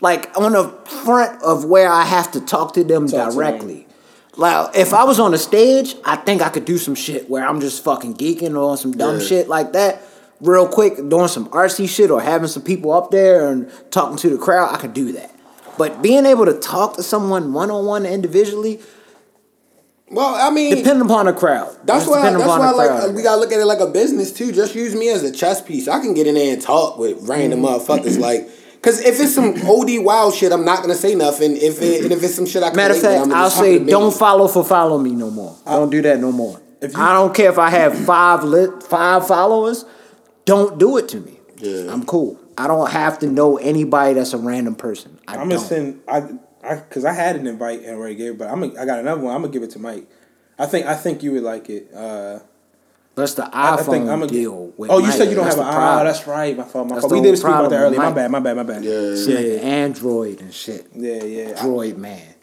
Like on the front of where I have to talk to them Talk to directly. Like if I was on the stage, I think I could do some shit where I'm just fucking geeking or some dumb Yeah. shit like that. Real quick, doing some RC shit or having some people up there and talking to the crowd, I could do that. But being able to talk to someone one on one individually, Well, I mean, Depending upon the crowd. That's Just why. That's why. Like crowd. we gotta look at it like a business too. Just use me as a chess piece. I can get in there and talk with random Mm. motherfuckers. Like, cause if it's some OD wild shit, I'm not gonna say nothing. If it, and if it's some shit I can Matter of with, fact, I'll say don't follow for follow me no more. I don't do that no more. If you- I don't care if I have five lit five followers. Don't do it to me. Yeah. I'm cool. I don't have to know anybody that's a random person. I I'm don't. gonna send I I because I had an invite and already gave, it, but I'm gonna, I got another one. I'm gonna give it to Mike. I think I think you would like it. Uh, That's the I iPhone think I'm gonna deal. With Oh, you Mike. said you don't That's have an. the Oh, that's right. My fault. My That's fault. We did speak about that earlier. My bad. My bad. My bad. Yeah. Yeah, Android and shit. yeah. yeah. I- Droid man.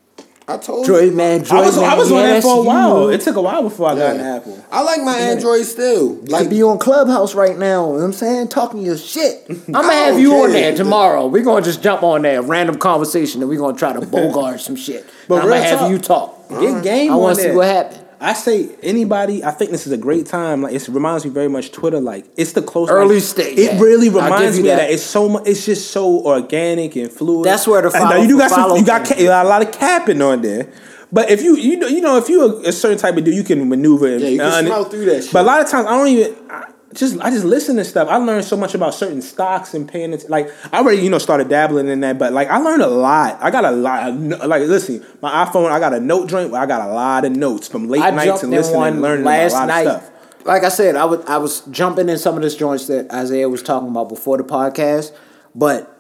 I told Droid you. man. Droid I was man. I was yeah, on that for a while. you. It took a while before I got an Yeah. Apple. I like my Android still. Like Like be on Clubhouse right now. You know what I'm saying? Talking your shit. I'm gonna have don't you on there tomorrow. We're gonna just jump on there, random conversation, and we're gonna try to bogart some shit. But But I'm gonna have talk. you talk. Get uh-huh. game I want to see what happened. I say anybody. I think this is a great time. Like it reminds me very much Twitter. Like it's the close Early like, stage, It yeah. really reminds me that. that. It's so much. It's just so organic and fluid. That's where the And now you do got some. You got, ca- you got a lot of capping on there. But if you you know you know if you're a, a certain type of dude, you can maneuver. And, Yeah, you can smell through that shit. But a lot of times I don't even. I, just I just listen to stuff. I learned so much about certain stocks and paying it. Like I already you know started dabbling in that, but like I learned a lot. I got a lot. Of, like listen, my iPhone. I got a note joint where I got a lot of notes from late I nights and in listening and learning last a lot night. of stuff. Like I said, I was I was jumping in some of this joints that Isaiah was talking about before the podcast, but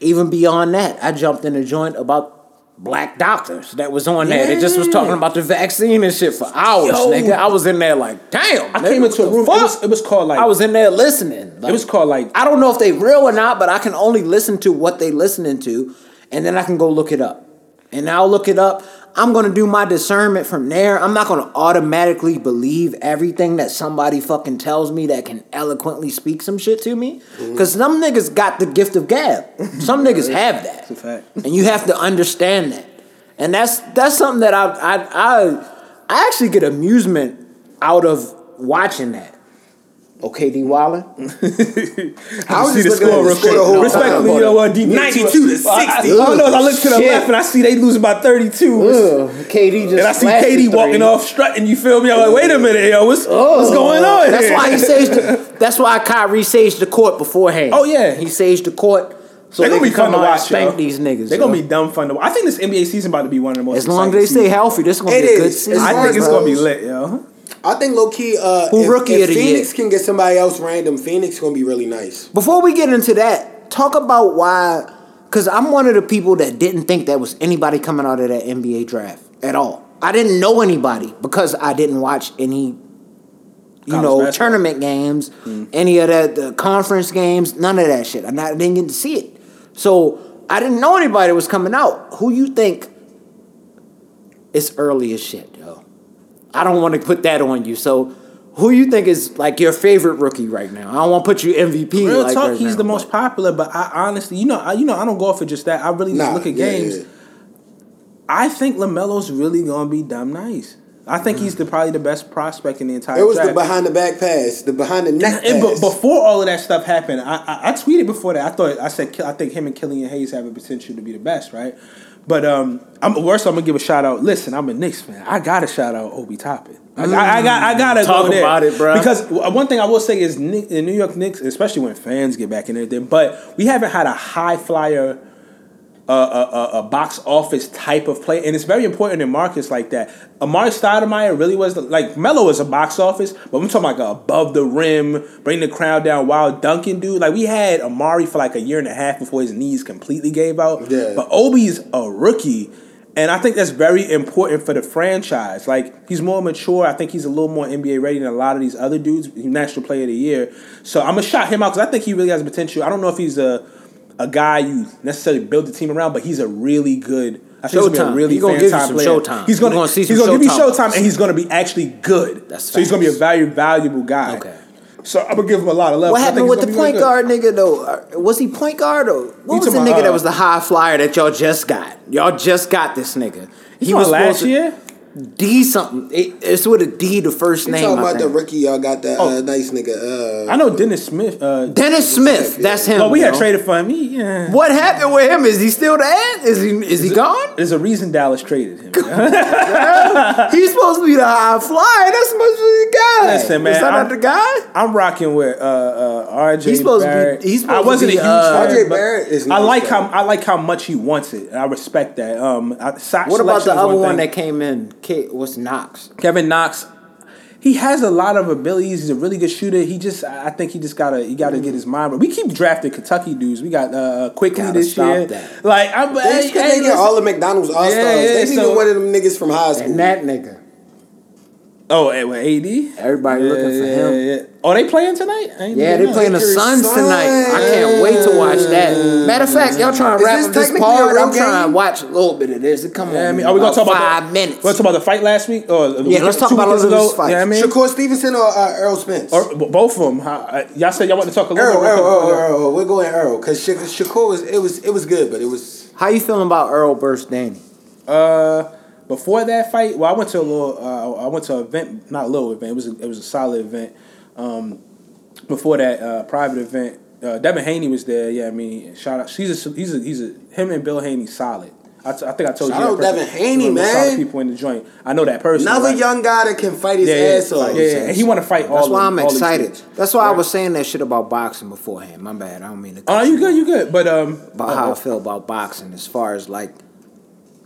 even beyond that, I jumped in a joint about black doctors that was on there. They just was talking about the vaccine and shit for hours, Yo. nigga. I was in there like, damn. I nigga, came into a room. It was, it was called like I was in there listening. Like, it was called like I don't know if they real or not, but I can only listen to what they listening to, and then I can go look it up. And I'll look it up. I'm gonna do my discernment from there. I'm not gonna automatically believe everything that somebody fucking tells me that can eloquently speak some shit to me. Mm-hmm. Cause some niggas got the gift of gab. Some niggas have that. a fact. And you have to understand that. And that's that's something that I I I, I actually get amusement out of watching that. Okay, D Waller. I was see the just looking score at real the score the quick. whole Respectfully, you know what? 92 to 60. I, I don't know. I look to the Shit. left and I see they losing by 32. Ugh, KD just And I see KD walking off strutting. You feel me? I'm like, wait a minute, yo, what's what's oh, going on? That's here? why he saged. The, that's why Kyrie saged the court beforehand. Oh, yeah. he saged the court so They're gonna be can come fun to watch. spank yo. these niggas. They're gonna yo. be dumb fun to watch. I think this NBA season about to be one of the most. As long as they exciting stay healthy, this is gonna It be a good is. season. I think it's gonna be those- lit, yo. I think low key. Uh, Who if, rookie if of the Phoenix year? can get somebody else random, Phoenix gonna be really nice. Before we get into that, talk about why. Because I'm one of the people that didn't think there was anybody coming out of that NBA draft at all. I didn't know anybody because I didn't watch any, you College know, basketball. tournament games, any of that, the conference games, none of that shit. And I didn't get to see it. So I didn't know anybody was coming out. Who you think is early as shit, yo? I don't want to put that on you. So who you think is like your favorite rookie right now? I don't want to put you MVP. Real like talk, right he's now, the most but- popular. But I honestly, you know, I, you know, I don't go off for just that. I really just Nah, look at yeah, games. yeah. I think Lamelo's really gonna be dumb nice. I think he's the probably the best prospect in the entire. It was the behind the back pass, the behind the neck And pass. be- before all of that stuff happened, I, I I tweeted before that. I thought I said I think him and Killian Hayes have a potential to be the best, right? But um, I'm worst. I'm gonna give a shout out. Listen, I'm a Knicks fan. I gotta shout out Obi Toppin. I, I, I got I gotta Talk go about it, bruh. Because one thing I will say is the New York Knicks, especially when fans get back in there, but we haven't had a high flyer a, a, a box office type of play, and it's very important in markets like that. Amar'e Stoudemire really was the, like Melo is a box office, but I'm talking like a above the rim, bring the crowd down, wild dunking dude. Like we had Amar'e for like a year and a half before his knees completely gave out. Yeah. But Obi's a rookie. And I think that's very important for the franchise. Like he's more mature. I think he's a little more NBA ready than a lot of these other dudes. He's National Player of the Year. So I'm gonna shout him out because I think he really has potential. I don't know if he's a a guy you necessarily build the team around, but he's a really good. I think he's Showtime. a really He gonna fan give you time some player. showtime. He's gonna, gonna see he's gonna give you showtime. showtime, and he's gonna be actually good. That's so he's gonna be a facts. very valuable guy. Okay. So I'm gonna give him a lot of love. What happened with the gonna really point guard nigga though? Uh, Was he point guard or what You was the nigga about, that uh, was the high flyer that y'all just got? Y'all just got this nigga. He was last to- year. D something. It, it's with a D. The first You name. talking I about the rookie, Y'all got that Oh. uh, nice nigga. Uh, I know Dennis Smith. Uh, Dennis Smith. That's him. well, we had traded for him. He, yeah. What happened with him? Is he still there? Is he is he gone? There's a reason Dallas traded him. He's supposed to be the high flyer. That's supposed to be the guy. Listen, man, Is that I'm- not the guy? I'm rocking with uh, uh, RJ. He's supposed to be- he's supposed I wasn't be, a huge uh, fan, RJ Barrett is I like though. how I like how much he wants it. I respect that. Um, I, What about the other one thing. that came in? K, what's Knox? Kevin Knox? He has a lot of abilities. He's a really good shooter. He just, I think he just gotta, he gotta get his mind. But we keep drafting Kentucky dudes. We got uh, quickly Gotta this stop year. that. Like I'm, they, hey, they hey, get all the McDonald's All Stars. Yeah, yeah, they need so- one of them niggas from high school. And that nigga. Oh, hey, with AD. Everybody looking for him. Yeah, yeah. Oh, they playing tonight? Ain't Yeah, they know. playing the Suns Suns. tonight. I can't wait to watch that. Matter of fact, y'all trying to Is wrap this up this part. I'm trying to watch a little bit of this. It come on. Yeah, I mean, are we gonna talk about five the, minutes? Let's talk about the fight last week. Or the Yeah, let's talk about weekends all of ago? these. Yeah, I mean, Shakur Stevenson or uh, Errol Spence? or both of them. How, uh, y'all said y'all want to talk a little Errol, bit. Errol, Errol, Errol, Errol. We're going Errol because Shakur was it was it was good, but it was How you feeling about Errol versus Danny? Uh, before that fight, well, I went to a little. Uh, I went to an event, not a little event. It was a, it was a solid event. Um, before that uh, private event, uh, Devin Haney was there. Yeah, I mean, shout out. He's a he's a he's a him and Bill Haney solid. I, t- I think I told Shout you. out. Devin Haney, One of the man. Solid people in the joint. I know that person. another right? young guy that can fight his Yeah, yeah, ass off. yeah, yeah. And he want to fight all. That's why of- I'm all excited. That's why I was saying that shit about boxing beforehand. My bad. I don't mean to. Oh, you good? You good? But um, about how I feel about boxing as far as like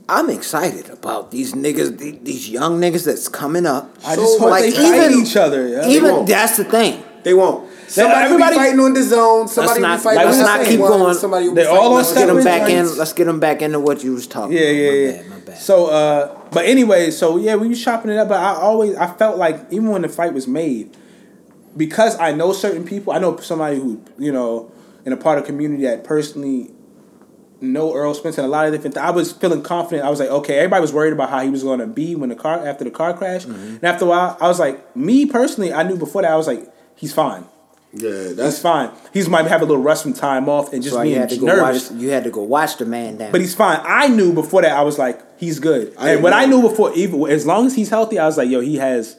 I'm excited about these niggas, these young niggas that's coming up. I just So, hope like, they fight even- each other. Yeah. Even that's the thing. They won't. Somebody everybody- be fighting on the zone. Somebody not- be fighting let's not keep one, going. Somebody They're all on Let's get them back in. Let's get them back into what you was talking. Yeah, about. yeah, my yeah. Bad, my bad. So, uh, but anyway, so yeah, we was chopping it up. But I always, I felt like even when the fight was made, because I know certain people, I know somebody who you know in a part of the community that personally know Errol Spence and a lot of different. Th- I was feeling confident. I was like, okay, everybody was worried about how he was going to be when the car after the car crash, Mm-hmm. and after a while, I was like, me personally, I knew before that I was like, he's fine. Yeah, That's that's fine. He's might have a little rest from time off and just So you being had to go nervous. watch. You had to go watch the man down. But he's fine. I knew before that I was like, he's good. I and what know. I knew before, even as long as he's healthy, I was like, yo, he has,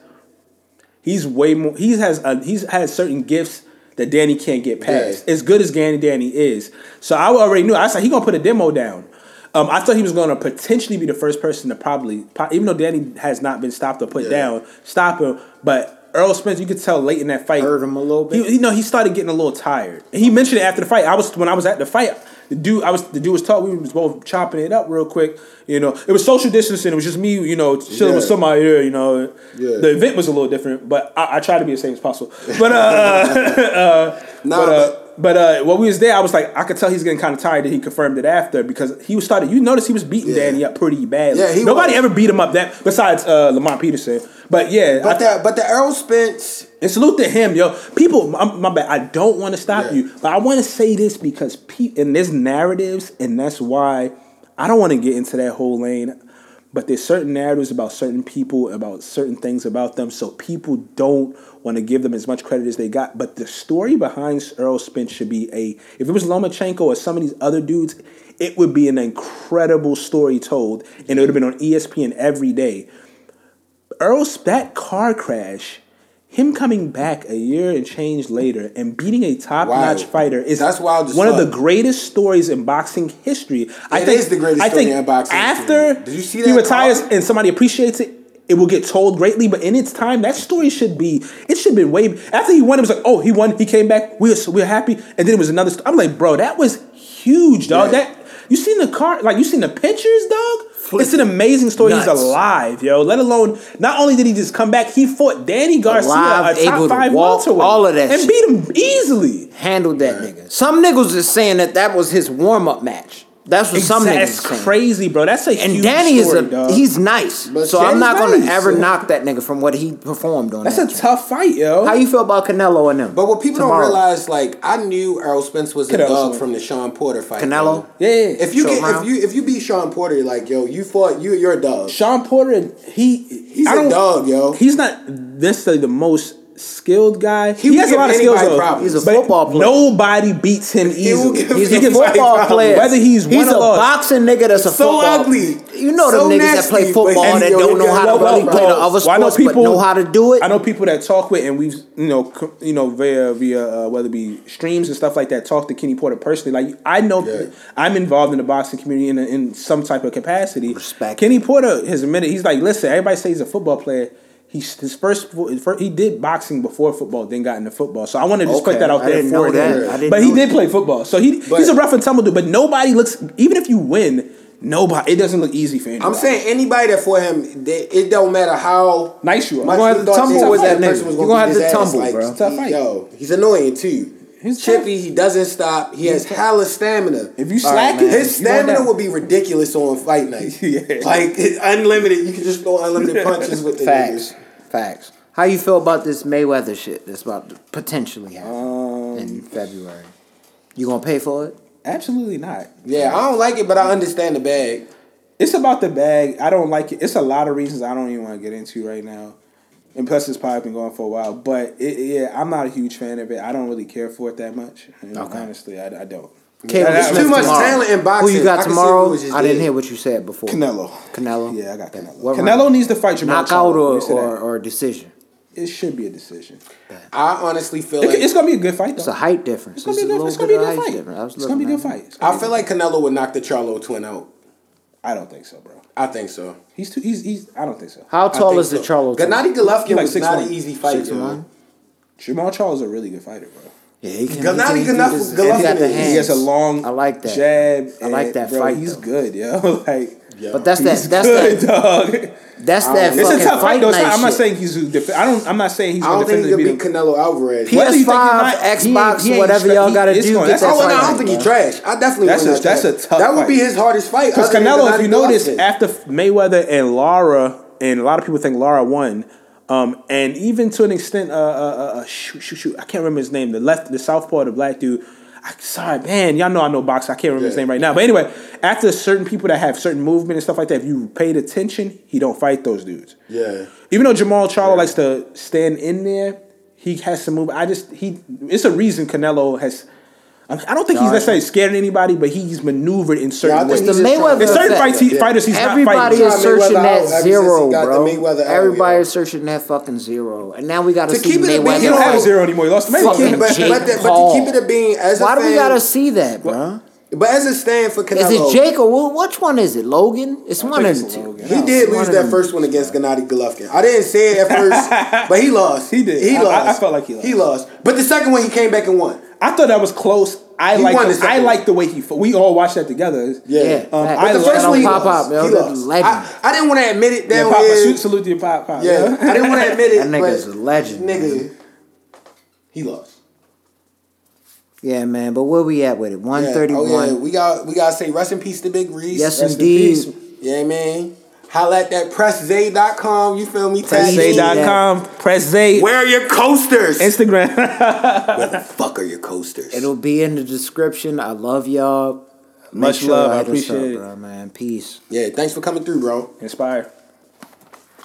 he's way more. He has a, he's has certain gifts that Danny can't get past. Yeah. As good as Danny Danny is, so I already knew. I like, he gonna put a demo down. Um, I thought he was gonna potentially be the first person to probably, even though Danny has not been stopped or put Yeah. down, stop him. But Errol Spence, you could tell late in that fight, Hurt him a little bit? He, you know, he started getting a little tired. And he mentioned it after the fight. I was when I was at the fight. The dude, I was the dude was talking. We was both chopping it up real quick. You know, it was social distancing. It was just me. You know, chilling with somebody there. You know, Yeah. the event was a little different, but I, I tried to be as safe as possible. But uh, Nah, but uh, but uh, when we was there, I was like, I could tell he's getting kind of tired. And he confirmed it after because he was started. You notice he was beating Yeah. Danny up pretty badly. Yeah, he Nobody was. ever beat him up that besides uh, Lamont Peterson. But yeah, But I- the but the Errol Spence. and salute to him, yo. People, my, my bad. I don't want to stop Yeah. you, but I want to say this because pe- and there's narratives, and that's why I don't want to get into that whole lane. But there's certain narratives about certain people, about certain things about them, so people don't want to give them as much credit as they got. But the story behind Errol Spence should be a. If it was Lomachenko or some of these other dudes, it would be an incredible story told, and it would have been on ESPN every day. Errol's that car crash, him coming back a year and change later and beating a top notch fighter is That's wild one of the greatest stories in boxing history. I think is the greatest I story think in boxing After history. Did you see he retires card? and somebody appreciates it. It will get told greatly, but in its time, that story should be. It should be way after he won. It was like, oh, he won. He came back. We were we were happy, and then it was another. St- I'm like, bro, that was huge, dog. Yeah. That you seen the car? Like you seen the pictures, dog? It's an amazing story. He's alive, yo. Let alone, not only did he just come back, he fought Danny Garcia, Alive, a top five walk, welterweight, all of that and shit. beat him easily. handled that nigga. Some niggas is saying that that was his warm up match. That's what some niggas That's saying. crazy, bro. That's a And huge Danny story, is a dog. he's nice, But so I'm not gonna nice. ever knock that nigga from what he performed on. That's that a joint. tough fight, yo. How you feel about Canelo and them? But what people tomorrow? don't realize, like I knew Errol Spence was a dog from the Shawn Porter fight. Canelo? bro. yeah, yeah. If you Short get if you if you beat Shawn Porter, like yo, you fought you you're a dog. Shawn Porter, he He's I a don't- dog, yo. He's not necessarily the most skilled guy. He, will has a lot of skills. Though. He's a football player. Nobody beats him will easily. give- He's a football anybody player. Whether he's he's won a lost. boxing nigga that's a So football. ugly. You know them So niggas that play football he- that don't know how got to really love play the balls. other Well, I know sports, but people- know how to do it. I know people that talk with, and we've you know co- you know via via uh, whether it be streams and stuff like that. Talk to Kenny Porter personally. Like I know Yeah. I'm involved in the boxing community in, a, in some type of capacity. Respect. Kenny Porter has admitted he's like, listen, everybody says he's a football player. He's his first, his first he did boxing before football, then got into football. So I want to just Okay, put that out there for that. him. But he did that. play football, so he But- he's a rough and tumble dude. But nobody looks even if you win, nobody it doesn't look easy for anybody. I'm saying anybody that for him, they, it don't matter how Nice you are. much You gonna have to tumble with that nigga. person was You gonna have to his ass, tumble, like, bro. he- It's a tough fight. Yo, he's annoying too. He's chippy. He doesn't stop. He has hella stamina. If you slack it, man. His stamina down. would be ridiculous on fight night. Yeah. Like it's unlimited. You can just throw unlimited punches with the Facts. niggas. Facts. How you feel about this Mayweather shit that's about to potentially happen Um, in February? You gonna pay for it? Absolutely not. Yeah, I don't like it, but I understand the bag. It's about the bag. I don't like it. It's a lot of reasons I don't even want to get into right now. And plus, it's probably been going for a while. But it, yeah, I'm not a huge fan of it. I don't really care for it that much. You know, Okay. Honestly, I, I don't. Caleb I- I- too much tomorrow. talent in boxing. Who you got I tomorrow? if just I didn't dead. hear what you said before. Canelo. Canelo. Yeah, I got Canelo. What Canelo round? needs to fight Jamal Knockout Charlo. or, Let me say that. or, or decision? it should be a decision. I honestly feel It- like it's gonna be a good fight though. It's a height difference. It's gonna be a good, it's gonna be a good fight. difference. It's gonna be a good fight. it. It's gonna I feel like Canelo would knock the Charlo twin out. good- I don't think so, bro. I think so. He's too. He's. he's I don't think so. How tall think is the so. Charlo? twin? Gennady Golovkin He like was 6'1". not an easy fight. Six yo. one? Jermall Charlo is a really good fighter, bro. Yeah, he can. Gennady he he Golovkin- he Golovkin got the is- hands. He has a long. I like that. jab. I like and, that bro, fight, He's though. good, yo. like. But that's that. That's good, that. dog. That's that It's a tough fight fight though. Night not- I'm not saying he's. def- I don't. I'm not saying he's I don't think he definitively could beat beat. Canelo Alvarez. P- Whether you think he's PS5, not- he ain't- Xbox, he ain't whatever straight- y'all gotta do, gonna- get that's that Oh, all no, I don't think he bro. trash. I definitely That's want a- that's a tough That would be his hardest fight. Because Canelo, if you notice, after Mayweather and Lara, and a lot of people think Lara won, um, and even to an extent, uh, uh, uh, shoot, shoot, shoot, I can't remember his name. The left, the southpaw, of the black dude. Sorry, man, y'all know I know boxing. I can't remember his name right now. But anyway, after certain people that have certain movement and stuff like that, if you paid attention, he don't fight those dudes. yeah. Even though Jermall Charlo likes to stand in there, he has to move. I just he. It's a reason Canelo has. I mean, I don't think he's Nah, necessarily scared of anybody, but he's maneuvered in certain think ways. The he's just trying Mayweather to- In certain effect. fights, he, Yeah. fighters, he's Everybody not is fighting. Trying searching Mayweather out that zero, he bro. Everybody is searching that fucking zero, and now we got to To see keep it a bean, Mayweather. He don't have a zero anymore. He lost to Fucking Mayweather. But, Jake but, the- but to keep it a being as Why a do we fan, gotta see that, bro? But as a stand for Canelo, Is it Jake or which one is it? Logan? It's one of the two. Logan. He No, did lose that first one against Gennady Golovkin. I didn't say it at first, but he lost. He did. He I- I- lost. I felt like he lost. He lost. But the second one, he came back and won. I thought that was close. I like. the I like the way he. fought. We all watched that together. Yeah. Yeah, Um, facts. I But the first one, he pop lost. up, yo. He That's lost. legend. I, I didn't want to admit it. Yeah, Papa, here. salute, salute to your pop, pop. Yeah, I didn't want to admit it. That nigga's but a legend, Nigga, he lost. Yeah, man. But where we at with it? One Yeah. thirty Oh yeah, we got we got to say rest in peace to Big Reese. Yes, Rest in indeed. peace. Yeah, man. Holla at that presszay.com. You feel me? Tag me. PressZay.com. Press Zay. Where are your coasters? Instagram. Where the fuck are your coasters? It'll be in the description. I love y'all. Make Much sure love. y'all I hit us appreciate it. bro, man. Peace. yeah, thanks for coming through, bro. Inspire.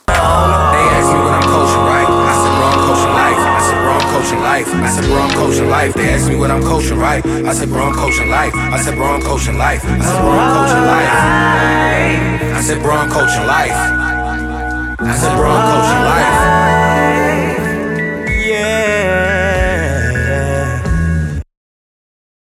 They ask me what I'm coaching, right? I said, bro, I'm coaching life. I said, bro, I'm coaching life. I said, bro, I'm coaching life. They ask me what I'm coaching, right? I said, bro, I'm coaching life. I said, bro, I'm coaching life. I said, bro, I'm coaching life. I said, bro, I'm coaching life.